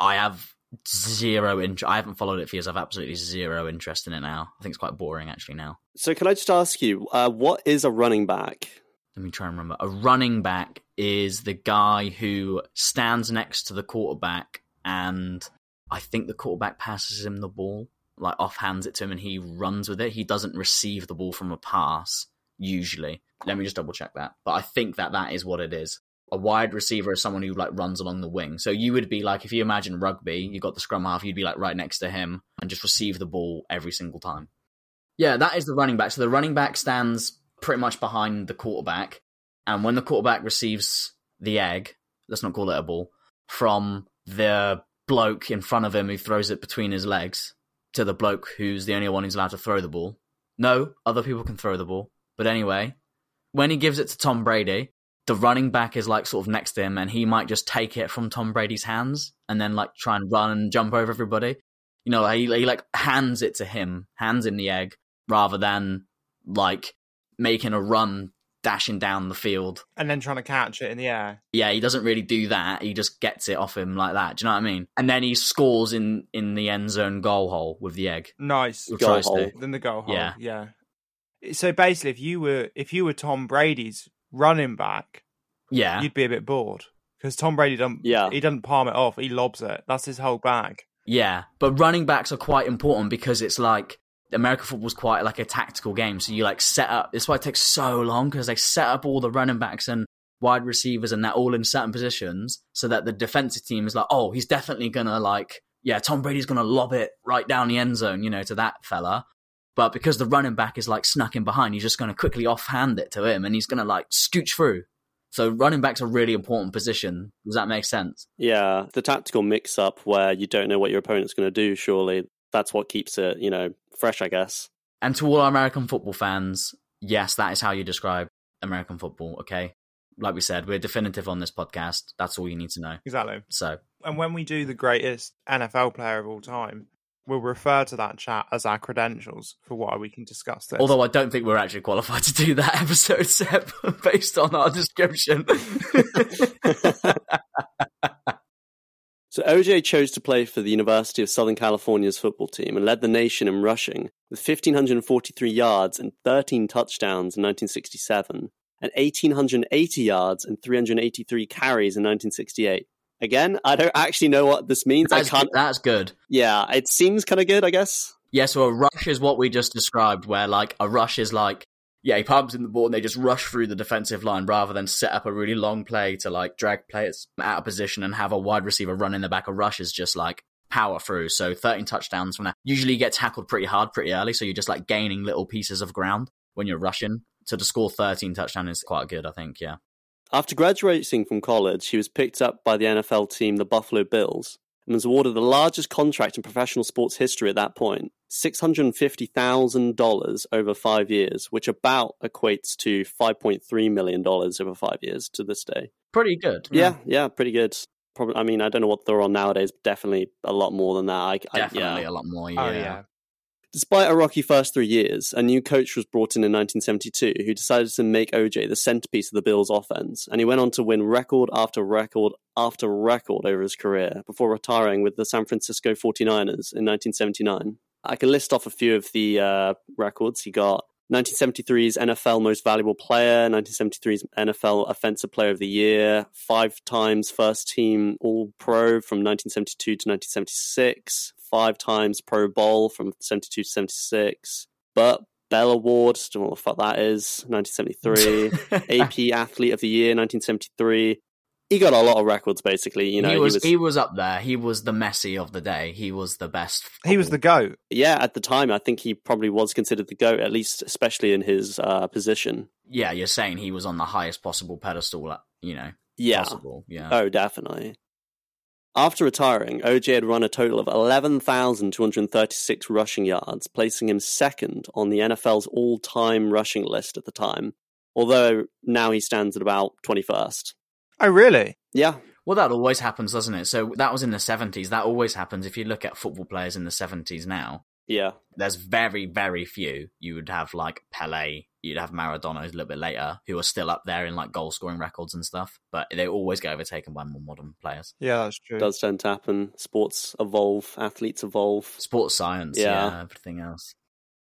I have zero interest. I haven't followed it for years. I've absolutely zero interest in it now. I think it's quite boring actually now. So, can I just ask you, uh, what is a running back? Let me try and remember. A running back is the guy who stands next to the quarterback, and I think the quarterback passes him the ball, like offhands it to him, and he runs with it. He doesn't receive the ball from a pass usually. Let me just double check that. But I think that that is what it is. A wide receiver is someone who like runs along the wing. So you would be like, if you imagine rugby, you got the scrum half, you'd be like right next to him and just receive the ball every single time. Yeah, that is the running back. So the running back stands pretty much behind the quarterback. And when the quarterback receives the egg, let's not call it a ball, from the bloke in front of him who throws it between his legs to the bloke who's the only one who's allowed to throw the ball. No, other people can throw the ball. But anyway, when he gives it to Tom Brady, the running back is like sort of next to him and he might just take it from Tom Brady's hands and then like try and run and jump over everybody. You know, he, he like hands it to him, hands in the egg, rather than like making a run dashing down the field. And then trying to catch it in the air. Yeah, he doesn't really do that. He just gets it off him like that. Do you know what I mean? And then he scores in in the end zone goal hole with the egg. Nice. Or tries to. Then the goal hole. Yeah. Yeah. So basically, if you were if you were Tom Brady's running back, Yeah. you'd be a bit bored because Tom Brady doesn't. Yeah. He doesn't palm it off. He lobs it. That's his whole bag. Yeah, but running backs are quite important because it's like American football's quite like a tactical game. So you like set up. That's why it takes so long because they set up all the running backs and wide receivers and they're all in certain positions so that the defensive team is like, oh, he's definitely gonna like, yeah, Tom Brady's gonna lob it right down the end zone, you know, to that fella. But because the running back is like snuck in behind, he's just gonna quickly offhand it to him and he's gonna like scooch through. So running back's a really important position. Does that make sense? Yeah, the tactical mix up where you don't know what your opponent's going to do, surely that's what keeps it, you know, fresh, I guess. And to all our American football fans, yes, that is how you describe American football, okay? Like we said, we're definitive on this podcast. That's all you need to know. Exactly. So, And when we do the greatest NFL player of all time, we'll refer to that chat as our credentials for why we can discuss this. although I don't think we're actually qualified to do that (laughs) episode, Seb, (laughs) based on our description. (laughs) So OJ chose to play for the University of Southern California's football team and led the nation in rushing with 1,543 yards and 13 touchdowns in 1967 and 1,880 yards and 383 carries in 1968. Again, I don't actually know what this means. that's, I can't. that's good. Yeah, it seems kind of good, I guess. Yeah, so a rush is what we just described, where like a rush is like, yeah, he pumps in the ball and they just rush through the defensive line rather than set up a really long play to like drag players out of position and have a wide receiver run in the back. of rush is just like power through. So 13 touchdowns from that. Usually you get tackled pretty hard pretty early, so you're just like gaining little pieces of ground when you're rushing. So to score 13 touchdowns is quite good, I think, yeah. After graduating from college, he was picked up by the NFL team, the Buffalo Bills, and was awarded the largest contract in professional sports history at that point $650,000 over five years, which about equates to $5.3 million over five years to this day. Pretty good. Yeah, yeah, pretty good. Probably, I mean, I don't know what they're on nowadays, but definitely a lot more than that. I, I- Definitely yeah. a lot more, Oh, yeah. Despite a rocky first three years, a new coach was brought in in 1972 who decided to make OJ the centerpiece of the Bills' offense, and he went on to win record after record after record over his career before retiring with the San Francisco 49ers in 1979. I can list off a few of the uh, records. He got 1973's NFL Most Valuable Player, 1973's NFL Offensive Player of the Year, five times First Team All Pro from 1972 to 1976, five times Pro Bowl from 72 to 76, Bert Bell Award, don't know what the fuck that is, 1973, AP (laughs) Athlete of the Year, 1973. He got a lot of records, basically. You know, he, was, he was up there. He was the Messi of the day. He was the best. He was the goat. yeah, at the time, I think he probably was considered the GOAT, at least, especially in his uh, position. Yeah, you're saying he was on the highest possible pedestal. uh, You know, Yeah. possible. Yeah. Oh, definitely. After retiring, OJ had run a total of 11,236 rushing yards, placing him second on the NFL's all time rushing list at the time, although now he stands at about 21st. Oh, really? Yeah. Well, that always happens, doesn't it? So that was in the 70s. That always happens. If you look at football players in the 70s now, Yeah. there's very, very few. You would have like Pele, you'd have Maradona a little bit later, who are still up there in like goal scoring records and stuff, but they always get overtaken by more modern players. Yeah, that's true. does tend to happen. Sports evolve, athletes evolve. Sports science, Yeah. yeah, everything else.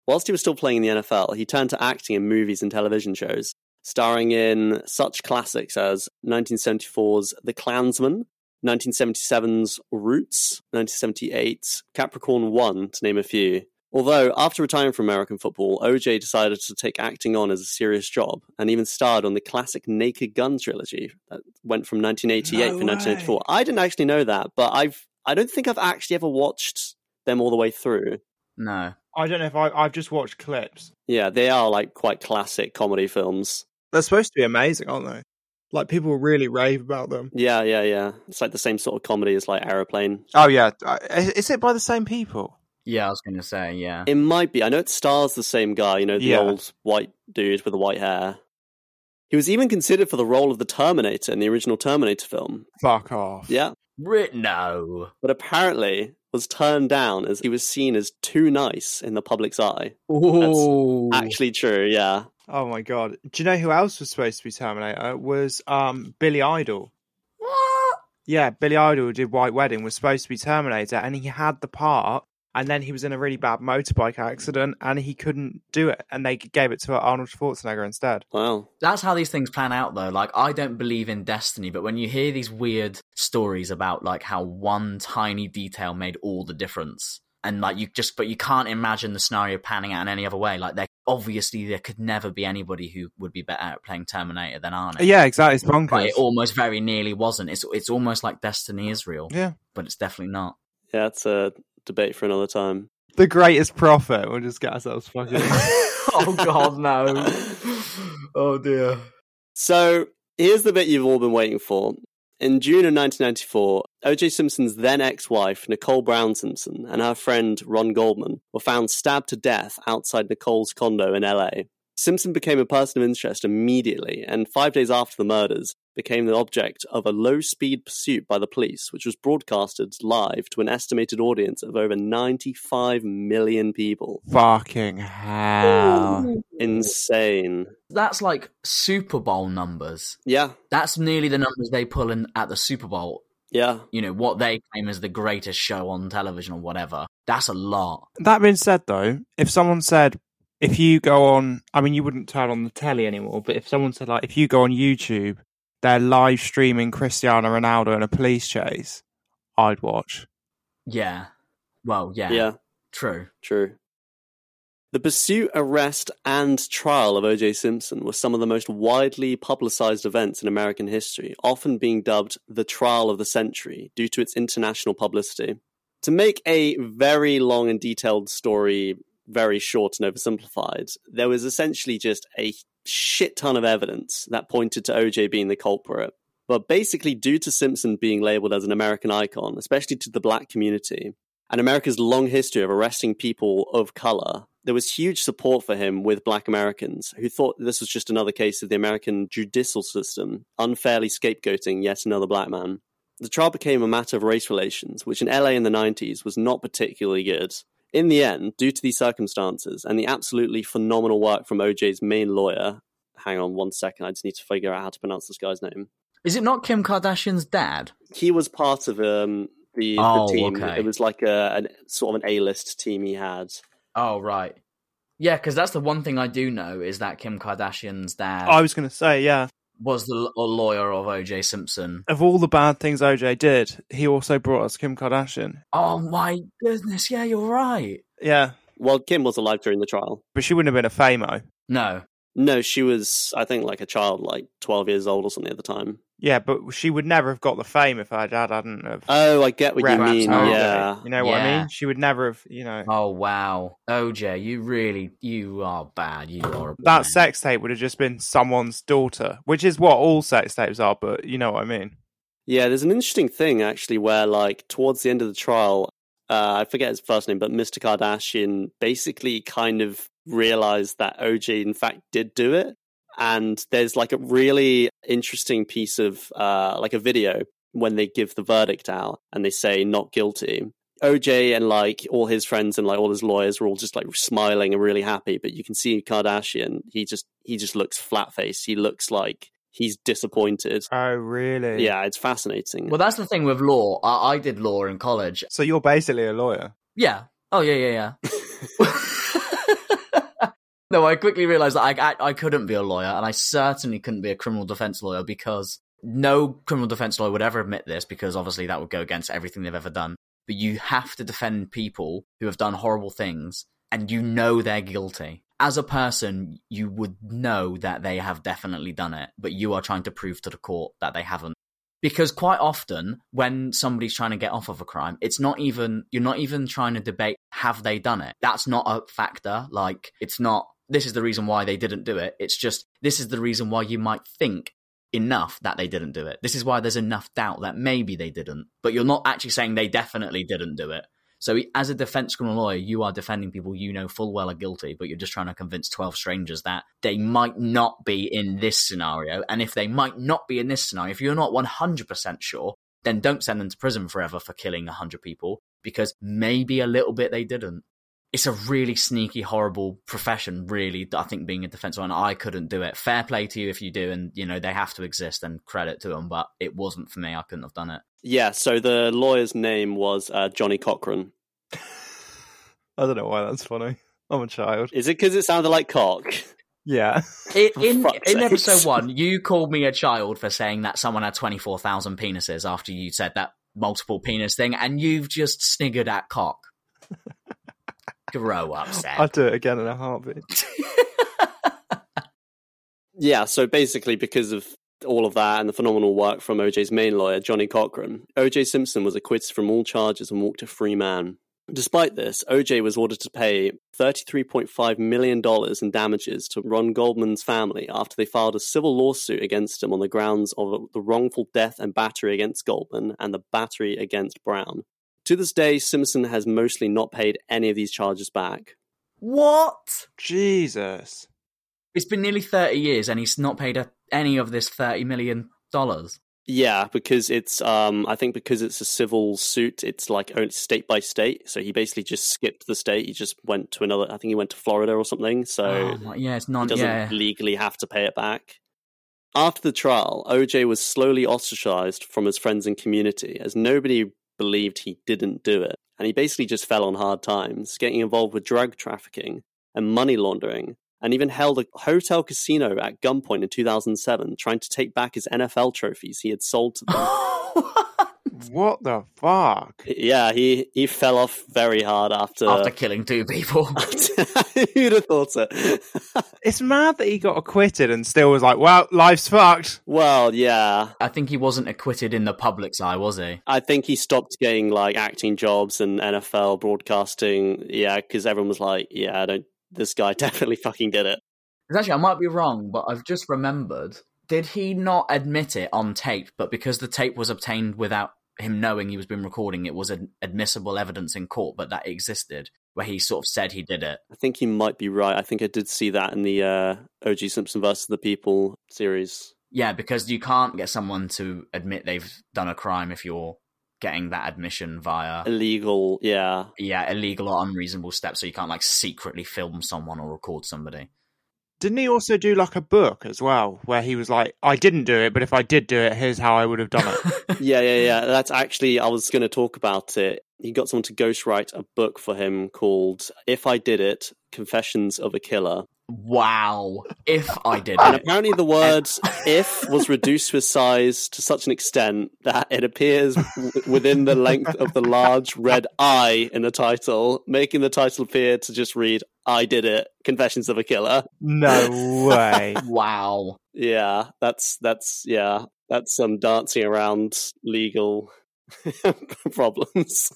Whilst he was still playing in the NFL, he turned to acting in movies and television shows, starring in such classics as 1974's The Klansman, 1977's Roots, 1978's Capricorn 1, to name a few. Although, after retiring from American football, OJ decided to take acting on as a serious job and even starred on the classic Naked Gun trilogy that went from 1988 No to 1984. I didn't actually know that, but I've I don't think I've actually ever watched them all the way through. No. I don't know if I, I've just watched clips. Yeah, they are like quite classic comedy films. They're supposed to be amazing, aren't they? Like people really rave about them. Yeah, yeah, yeah. It's like the same sort of comedy as like Aeroplane. Oh yeah, Uh, is it by the same people? Yeah, I was going to say, yeah. It might be. I know it stars the same guy, you know, the Yeah. old white dude with the white hair. He was even considered for the role of the Terminator in the original Terminator film. Fuck off. Yeah. Ri- no. But apparently was turned down as he was seen as too nice in the public's eye. Ooh. That's actually true, yeah. Oh my god. Do you know who else was supposed to be Terminator? Was um Billy Idol. What? Yeah, Billy Idol did White Wedding, was supposed to be Terminator, and he had the part, and then he was in a really bad motorbike accident, and he couldn't do it, and they gave it to Arnold Schwarzenegger instead. Wow. That's how these things plan out, though. Like, I don't believe in destiny, but when you hear these weird stories about like how one tiny detail made all the difference, and like you just, but you can't imagine the scenario panning out in any other way. Like, there obviously there could never be anybody who would be better at playing Terminator than Arnold. Yeah, exactly. It's bonkers. But it almost very nearly wasn't. It's it's almost like destiny is real. Yeah. but it's definitely not. Yeah, it's a debate for another time. The greatest prophet. We'll just get ourselves fucking. (laughs) oh God, no! (laughs) oh dear. So here's the bit you've all been waiting for. In June of 1994, O.J. Simpson's then ex-wife, Nicole Brown Simpson, and her friend Ron Goldman were found stabbed to death outside Nicole's condo in LA. Simpson became a person of interest immediately, and five days after the murders, became the object of a low-speed pursuit by the police, which was broadcasted live to an estimated audience of over 95 million people. Fucking hell. Insane. That's like Super Bowl numbers. Yeah. That's nearly the numbers they pull in at the Super Bowl. Yeah. You know, what they claim is the greatest show on television or whatever. That's a lot. That being said, though, if someone said, if you go on, I mean, you wouldn't turn on the telly anymore, but if someone said, like, if you go on YouTube, they're live streaming Cristiano Ronaldo in a police chase, I'd watch. Yeah. Well, yeah. Yeah. True. True. The pursuit, arrest, and trial of O.J. Simpson were some of the most widely publicized events in American history, often being dubbed the trial of the century due to its international publicity. To make a very long and detailed story very short and oversimplified, there was essentially just a shit ton of evidence that pointed to OJ being the culprit. But basically, due to Simpson being labeled as an American icon, especially to the black community, and America's long history of arresting people of color, there was huge support for him with black Americans who thought this was just another case of the American judicial system unfairly scapegoating yet another black man. The trial became a matter of race relations, which in LA in the 90s was not particularly good. In the end, due to these circumstances and the absolutely phenomenal work from OJ's main lawyer, hang on one second, I just need to figure out how to pronounce this guy's name. Is it not Kim Kardashian's dad? He was part of um, the, Oh, the team. okay. It was like a, an sort of an A-list team he had. Oh, right. Yeah, because that's the one thing I do know is that Kim Kardashian's dad I was going to say, yeah. Was the l- lawyer of O.J. Simpson. Of all the bad things OJ did, he also brought us Kim Kardashian. Oh my goodness! Yeah, you're right. Yeah, Well, Kim was alive during the trial. but she wouldn't have been a famo. No, No, she was, I think, like a child, like 12 years old or something at the time. Yeah, but she would never have got the fame if her dad hadn't have. Oh, I get what you mean. OJ. Yeah. you know what I Yeah. mean. She would never have, you know. Oh wow, OJ, you really you are bad. You are a That bad. sex tape would have just been someone's daughter, which is what all sex tapes are. But you know what I mean. Yeah, there's an interesting thing actually where, like, towards the end of the trial, uh, I forget his first name, but Mr. Kardashian basically kind of realized that OJ, in fact, did do it. And there's like a really interesting piece of, uh, like a video when they give the verdict out and they say not guilty. OJ and like all his friends and like all his lawyers were all just like smiling and really happy, but you can see Kardashian. He just he just looks flat faced. He looks like he's disappointed. Oh, really? Yeah, it's fascinating. Well, that's the thing with law. I, I did law in college. So you're basically a lawyer. Yeah. Oh yeah, yeah, yeah. (laughs) no, I quickly realised that I, I I couldn't be a lawyer, and I certainly couldn't be a criminal defence lawyer because no criminal defence lawyer would ever admit this, because obviously that would go against everything they've ever done. But you have to defend people who have done horrible things, and you know they're guilty. As a person, you would know that they have definitely done it, but you are trying to prove to the court that they haven't because quite often when somebody's trying to get off of a crime it's not even you're not even trying to debate have they done it that's not a factor like it's not this is the reason why they didn't do it it's just this is the reason why you might think enough that they didn't do it this is why there's enough doubt that maybe they didn't but you're not actually saying they definitely didn't do it so as a defense criminal lawyer, you are defending people you know full well are guilty, but you're just trying to convince 12 strangers that they might not be in this scenario. And if they might not be in this scenario, if you're not 100% sure, then don't send them to prison forever for killing 100 people because maybe a little bit they didn't. It's a really sneaky, horrible profession, really. I think being a defense lawyer, I couldn't do it. Fair play to you if you do, and you know they have to exist, and credit to them. But it wasn't for me. I couldn't have done it. Yeah, so the lawyer's name was uh, Johnnie Cochran. (laughs) I don't know why that's funny. I'm a child. Is it because it sounded like cock? Yeah. (laughs) In in, in episode one, you called me a child for saying that someone had twenty four thousand penises after you said that multiple penis thing, and you've just sniggered at cock. (laughs) Grow up, (gasps) Seb. I'd do it again in a heartbeat. (laughs) Yeah, so basically, because of all of that and the phenomenal work from OJ's main lawyer, Johnnie Cochran, OJ Simpson was acquitted from all charges and walked a free man. Despite this, OJ was ordered to pay $33.5 million in damages to Ron Goldman's family after they filed a civil lawsuit against him on the grounds of the wrongful death and battery against Goldman and the battery against Brown. To this day, Simpson has mostly not paid any of these charges back. what? Jesus. It's been nearly thirty years, and he's not paid a, any of this thirty million dollars. Yeah, because it's um I think because it's a civil suit, it's like only state by state. So he basically just skipped the state. He just went to another I think he went to Florida or something. So Oh, yeah, it's not. he doesn't Yeah, legally have to pay it back. After the trial, OJ was slowly ostracized from his friends and community as nobody believed he didn't do it. And he basically just fell on hard times, getting involved with drug trafficking and money laundering, and even held a hotel casino at gunpoint in 2007, trying to take back his NFL trophies he had sold to them. (laughs) (laughs) What the fuck? (laughs) Yeah, he he fell off very hard after After killing two people. (laughs) (laughs) Who'd have thought it? It's mad that he got acquitted and still was like, well, life's fucked. well, yeah. I think he wasn't acquitted in the public's eye, was he? I think he stopped getting like acting jobs and NFL broadcasting. Yeah, because everyone was like, "Yeah, I don't. This guy definitely fucking did it. Actually, I might be wrong, but I've just remembered. Did he not admit it on tape, but because the tape was obtained without him knowing he was being recording, it was an admissible evidence in court, but that existed, where he sort of said he did it. I think he might be right. I think I did see that in the uh, O.G. Simpson versus the People series. Yeah, because you can't get someone to admit they've done a crime if you're getting that admission via Illegal, yeah. yeah illegal or unreasonable steps. So you can't like secretly film someone or record somebody. Didn't he also do like a book as well, where he was like, I didn't do it, but if I did do it, here's how I would have done it. (laughs) yeah, yeah, yeah. That's actually, I was going to talk about it. He got someone to ghostwrite a book for him called If I Did It Confessions of a Killer. Wow! If I did And it, apparently, the word if was reduced with size to such an extent that it appears w- within the length of the large red I in the title, making the title appear to just read, I did it, Confessions of a Killer. no (laughs) way. wow! Yeah, that's, that's, yeah, that's some dancing around legal (laughs) problems.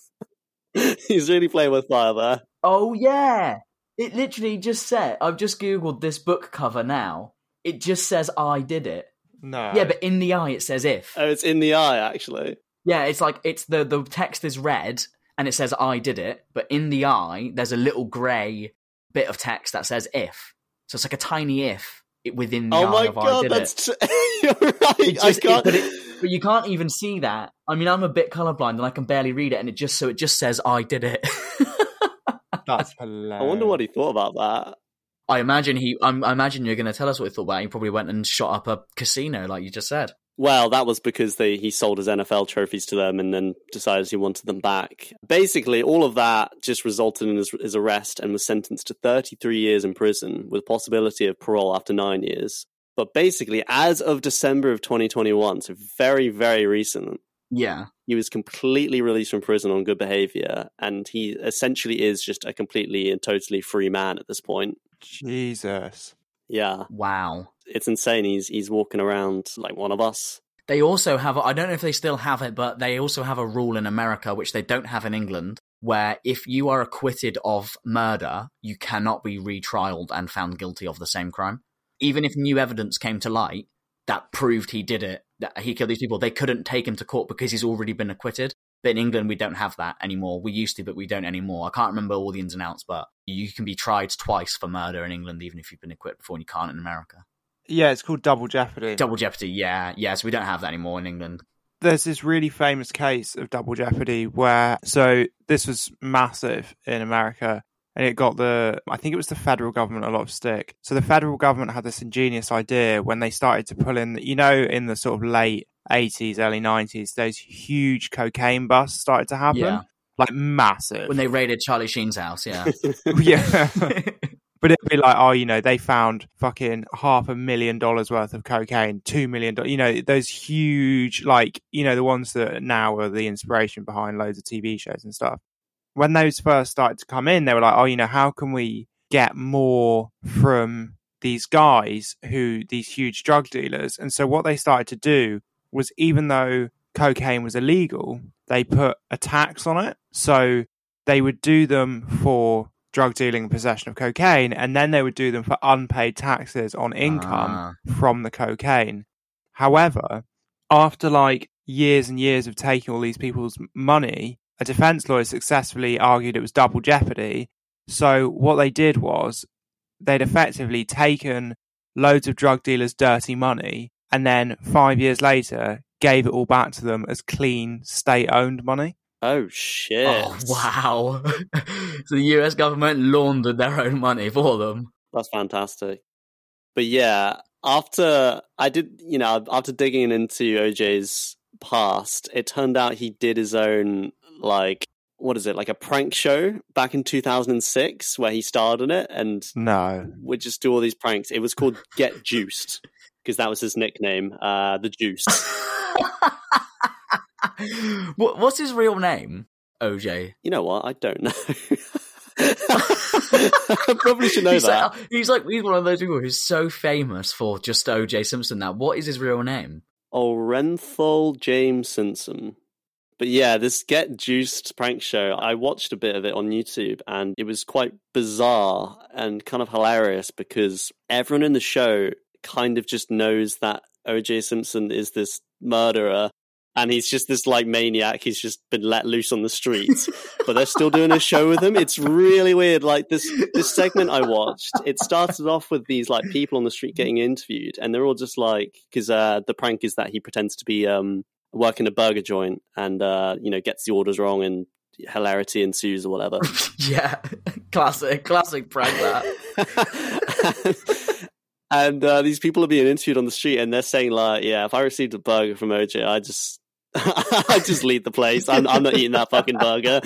(laughs) He's really playing with fire there. Oh yeah! It literally just said. I've just googled this book cover now. It just says I did it. No. Yeah, but in the eye it says if. Oh, it's in the eye, actually. Yeah, it's like it's the the text is red and it says I did it, but in the eye there's a little grey bit of text that says if. So it's like a tiny if within the Oh eye my of I god, did that's. it. T- (laughs) You're right. It I can't. but, it, but you can't even see that. I mean, I'm a bit colorblind and I can barely read it, and it just so it just says I did it. (laughs) That's hilarious. I wonder what he thought about that. I imagine he. I'm, I imagine you're going to tell us what he thought about. it. He probably went and shot up a casino, like you just said. Well, that was because they he sold his NFL trophies to them and then decided he wanted them back. Basically, all of that just resulted in his, his arrest and was sentenced to 33 years in prison with possibility of parole after nine years. But basically, as of December of 2021, so very, very recent, Yeah. he was completely released from prison on good behavior. And he essentially is just a completely and totally free man at this point. Jesus. Yeah, Wow. it's insane. He's, he's walking around like one of us. They also have. I don't know if they still have it, but they also have a rule in America which they don't have in England, where if you are acquitted of murder, you cannot be retrialed and found guilty of the same crime. Even if new evidence came to light that proved he did it, that he killed these people, they couldn't take him to court because he's already been acquitted. But in England, we don't have that anymore. We used to, but we don't anymore. I can't remember all the ins and outs, but you can be tried twice for murder in England, even if you've been acquitted before, and you can't in America. Yeah, it's called Double Jeopardy. Double jeopardy, yeah, yeah. So we don't have that anymore in England. There's this really famous case of Double Jeopardy where, so this was massive in America and it got the, I think it was the federal government a lot of stick. So the federal government had this ingenious idea when they started to pull in, you know, in the sort of late 80s, early 90s, those huge cocaine busts started to happen. Yeah. Like massive. When they raided Charlie Sheen's house, yeah. (laughs) yeah. (laughs) But it'd be like, oh, you know, they found fucking half a million dollars worth of cocaine, two million dollars, you know, those huge, like, you know, the ones that now are the inspiration behind loads of TV shows and stuff. When those first started to come in, they were like, oh, you know, how can we get more from these guys who, these huge drug dealers? And so what they started to do was even though cocaine was illegal, they put a tax on it. So they would do them for drug dealing and possession of cocaine, and then they would do them for unpaid taxes on income ah. from the cocaine. However, after like years and years of taking all these people's money, a defense lawyer successfully argued it was double jeopardy. So what they did was they'd effectively taken loads of drug dealers' dirty money and then five years later gave it all back to them as clean state owned money. Oh shit! Oh, wow. (laughs) so the US government laundered their own money for them. That's fantastic. But yeah, after I did, you know, after digging into OJ's past, it turned out he did his own, like, what is it, like a prank show back in 2006 where he starred in it and No. would just do all these pranks. It was called Get Juiced because that was his nickname, uh, the Juice. (laughs) what, what's his real name? OJ. You know what? I don't know. I (laughs) (laughs) probably should know he's that. Like, he's like he's one of those people who's so famous for just OJ Simpson. Now, what is his real name? Orenthal James Simpson. But yeah, this Get Juiced prank show, I watched a bit of it on YouTube and it was quite bizarre and kind of hilarious because everyone in the show kind of just knows that OJ Simpson is this murderer and he's just this like maniac. He's just been let loose on the streets, but they're still doing a show with him. It's really weird. Like this this segment I watched, it started off with these like people on the street getting interviewed, and they're all just like because uh, the prank is that he pretends to be um, working a burger joint and uh, you know gets the orders wrong and hilarity ensues or whatever. (laughs) yeah, (laughs) classic, classic prank that. (laughs) and uh, these people are being interviewed on the street, and they're saying like, "Yeah, if I received a burger from OJ, I just I just leave the place. I'm, I'm not eating that fucking burger.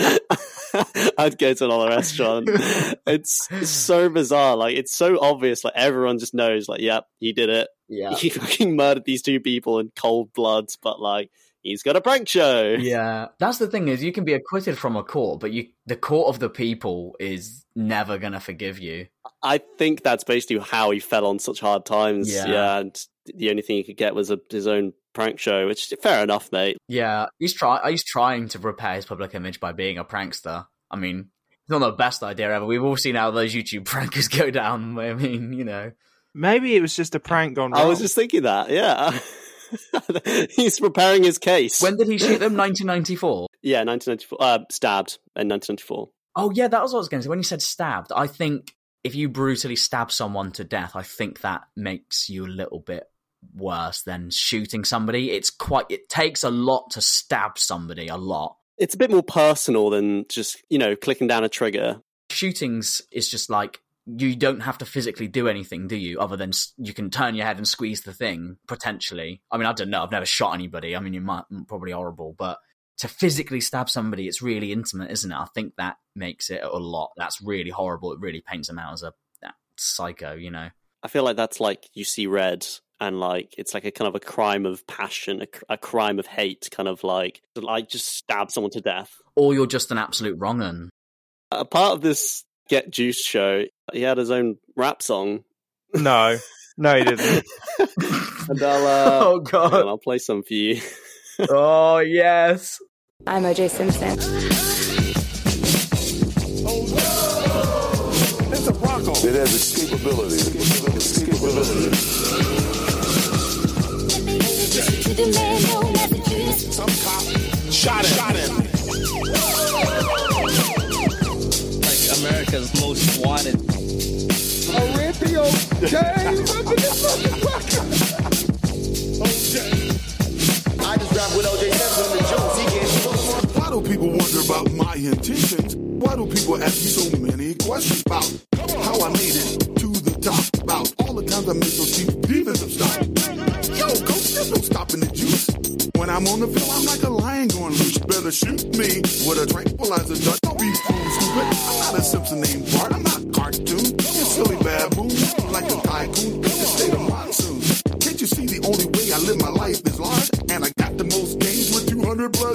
(laughs) I'd go to another restaurant. (laughs) It's, so bizarre. Like it's so obvious. Like everyone just knows. Like, yep, he did it. Yeah, (laughs) he fucking murdered these two people in cold blood. But like, he's got a prank show. Yeah, that's the thing is you can be acquitted from a court, but you the court of the people is never gonna forgive you. I think that's basically how he fell on such hard times. Yeah, yeah and the only thing he could get was a, his own prank show, which fair enough, mate. Yeah, he's try he's trying to repair his public image by being a prankster. I mean, it's not the best idea ever. We've all seen how those YouTube prankers (laughs) go down. I mean, you know, maybe it was just a prank gone wrong. I was just thinking that. Yeah. (laughs) (laughs) He's preparing his case. When did he shoot them? (laughs) 1994? Yeah, 1994. Uh, stabbed in 1994. Oh, yeah, that was what I was going to say. When you said stabbed, I think if you brutally stab someone to death, I think that makes you a little bit worse than shooting somebody. It's quite, it takes a lot to stab somebody, a lot. It's a bit more personal than just, you know, clicking down a trigger. Shootings is just like, you don't have to physically do anything, do you? Other than you can turn your head and squeeze the thing, potentially. I mean, I don't know. I've never shot anybody. I mean, you might, probably horrible, but to physically stab somebody, it's really intimate, isn't it? I think that makes it a lot. That's really horrible. It really paints them out as a psycho, you know? I feel like that's like you see red and like it's like a kind of a crime of passion, a, a crime of hate, kind of like like just stab someone to death, or you're just an absolute wrong un. A part of this Get Juiced show, he had his own rap song. No, no, he didn't. (laughs) and I'll, uh, (laughs) oh god, I'll play some for you. (laughs) oh yes, I'm OJ Simpson. It's a Bronco. It has escapability. Escapability. Some cop shot him. Shot him. America's most wanted. Olympio James up in this motherfucker. OJ. I just rap with OJ Simpson and Jones. He gets Why do people wonder about my intentions? Why do people ask me so many questions about how I made it to the top? About all the times I made those cheap defensive stops. Yo, coach, there's no stopping the juice. When I'm on the field, I'm like a lion going loose. Better shoot me with a tranquilizer dart. Don't be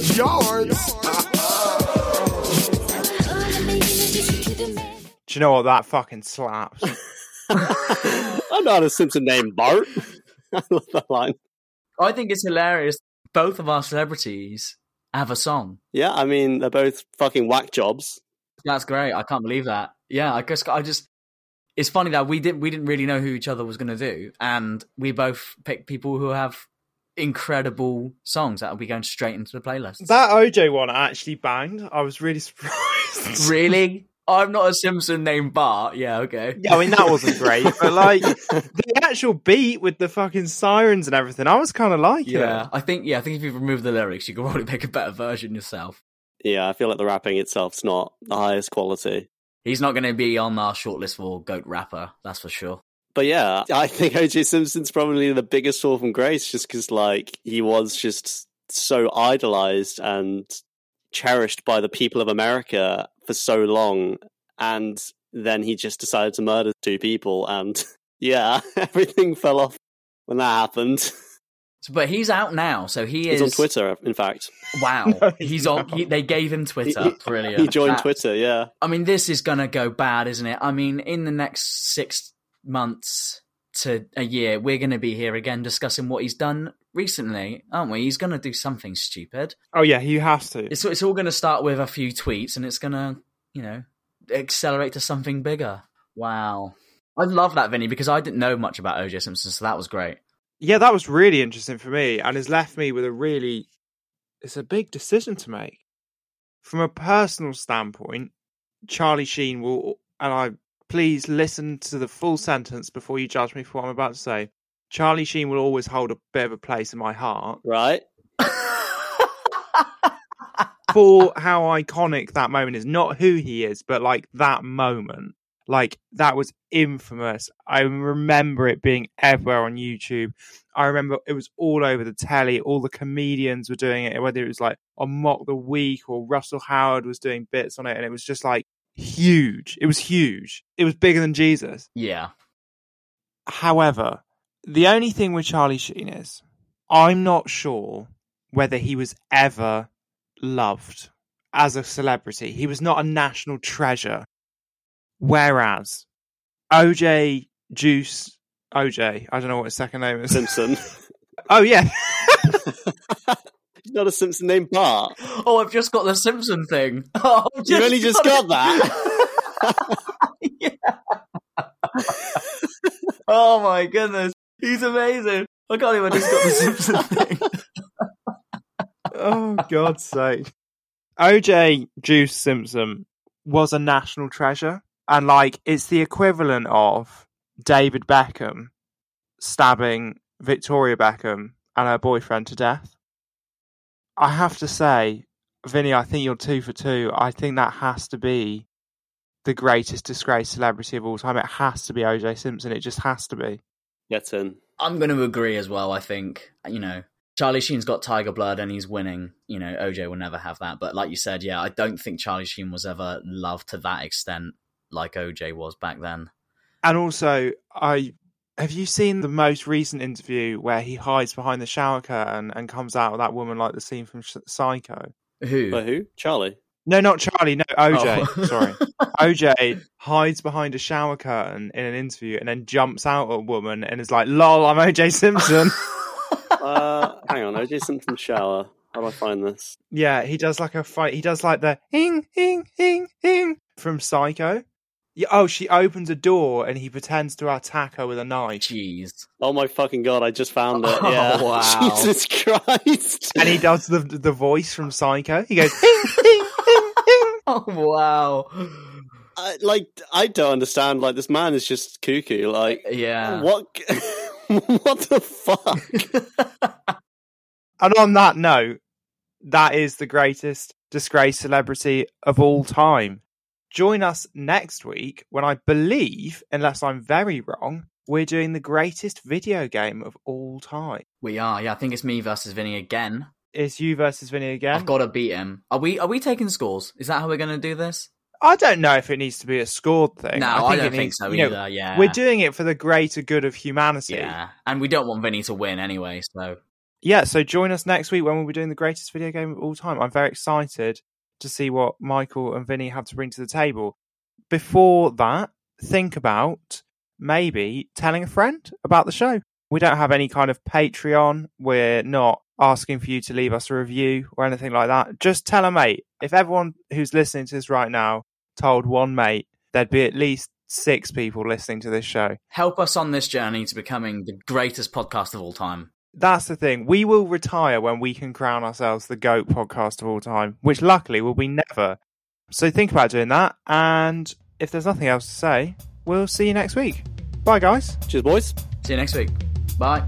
200 yards. Do you know what? That fucking slaps. (laughs) I'm not a Simpson named Bart. (laughs) I love that line. I think it's hilarious. Both of our celebrities have a song. Yeah, I mean they're both fucking whack jobs. That's great. I can't believe that. Yeah, I guess I just. It's funny that we didn't we didn't really know who each other was going to do, and we both picked people who have incredible songs that will be going straight into the playlist. That OJ one actually banged. I was really (laughs) surprised. really? I'm not a Simpson named Bart. Yeah, okay. Yeah, I mean that wasn't great, but like (laughs) the actual beat with the fucking sirens and everything, I was kind of like yeah, it. I think yeah, I think if you remove the lyrics, you could probably make a better version yourself. Yeah, I feel like the rapping itself's not the highest quality. He's not going to be on our shortlist for goat rapper, that's for sure. But yeah, I think OJ Simpson's probably the biggest fall from grace, just because like he was just so idolized and cherished by the people of America for so long, and then he just decided to murder two people, and (laughs) yeah, (laughs) everything fell off when that happened. But he's out now, so he He's is on Twitter, in fact. Wow, (laughs) No, he's, he's on. He, they gave him Twitter. He- Brilliant. He joined That- Twitter, yeah. I mean, this is going to go bad, isn't it? I mean, in the next six months to a year, we're going to be here again discussing what he's done recently, aren't we? He's going to do something stupid. Oh yeah, he has to. It's it's all going to start with a few tweets, and it's going to, you know, accelerate to something bigger. Wow, I love that, Vinny, because I didn't know much about OJ Simpson, so that was great. Yeah, that was really interesting for me, and has left me with a really. It's a big decision to make. From a personal standpoint, Charlie Sheen will, and I please listen to the full sentence before you judge me for what I'm about to say. Charlie Sheen will always hold a bit of a place in my heart Right? (laughs) for how iconic that moment is. Not who he is, but like that moment. Like that was infamous. I remember it being everywhere on YouTube. I remember it was all over the telly. All the comedians were doing it, whether it was like on Mock the Week or Russell Howard was doing bits on it, and it was just like huge. It was huge. It was bigger than Jesus. Yeah, However, the only thing with Charlie Sheen is I'm not sure whether he was ever loved as a celebrity. He was not a national treasure. Whereas OJ Juice OJ, I don't know what his second name is. Simpson. (laughs) oh yeah. Not a Simpson named Bart. Oh, I've just got the Simpson thing. (laughs) Oh, You've only just got it. that. (laughs) (laughs) Oh my goodness, he's amazing. I can't even just got the Simpson thing. oh God's sake. OJ Juice Simpson was a national treasure. And like it's the equivalent of David Beckham stabbing Victoria Beckham and her boyfriend to death. I have to say, Vinny, I think you're two for two. I think that has to be the greatest disgraced celebrity of all time. It has to be OJ Simpson. It just has to be. Gets in. I'm going to agree as well. I think you know Charlie Sheen's got tiger blood and he's winning. You know OJ will never have that. But like you said, yeah, I don't think Charlie Sheen was ever loved to that extent like OJ was back then. And also, I have you seen the most recent interview where he hides behind the shower curtain and comes out with that woman like the scene from Psycho? Who? By who? Charlie. No, not Charlie. No, OJ. Oh. (laughs) Sorry, OJ hides behind a shower curtain in an interview and then jumps out at a woman and is like, "Lol, I'm OJ Simpson." (laughs) Uh, hang on, OJ Simpson shower. How do I find this? yeah, he does like a fight. He does like the ing, ing, ing, hing from Psycho. Yeah, oh, she opens a door and he pretends to attack her with a knife. Jeez. Oh my fucking god! I just found it. (laughs) Oh, Yeah. wow. Jesus Christ. And he does the the voice from Psycho. He goes. (laughs) Oh wow. I, like I don't understand. Like this man is just cuckoo. Like Yeah. what? (laughs) what the fuck? And on that note, that is the greatest disgraced celebrity of all time. Join us next week when I believe, unless I'm very wrong, we're doing the greatest video game of all time. We are. Yeah, I think it's me versus Vinny again. It's you versus Vinny again. I've got to beat him. Are we? Are we taking scores? Is that how we're going to do this? I don't know if it needs to be a scored thing. No, I, don't it think needs- so you know, either. yeah, We're doing it for the greater good of humanity. Yeah, and we don't want Vinny to win anyway. So yeah, so join us next week when we'll be doing the greatest video game of all time. I'm very excited to see what Michael and Vinny have to bring to the table. Before that, think about maybe telling a friend about the show. We don't have any kind of Patreon. We're not asking for you to leave us a review or anything like that. Just tell a mate. If everyone who's listening to this right now told one mate, there'd be at least six people listening to this show. help us on this journey to becoming the greatest podcast of all time. That's the thing. We will retire when we can crown ourselves the GOAT podcast of all time, which luckily will be never. So think about doing that. And if there's nothing else to say, we'll see you next week. Bye, guys. Cheers, boys. See you next week. Bye.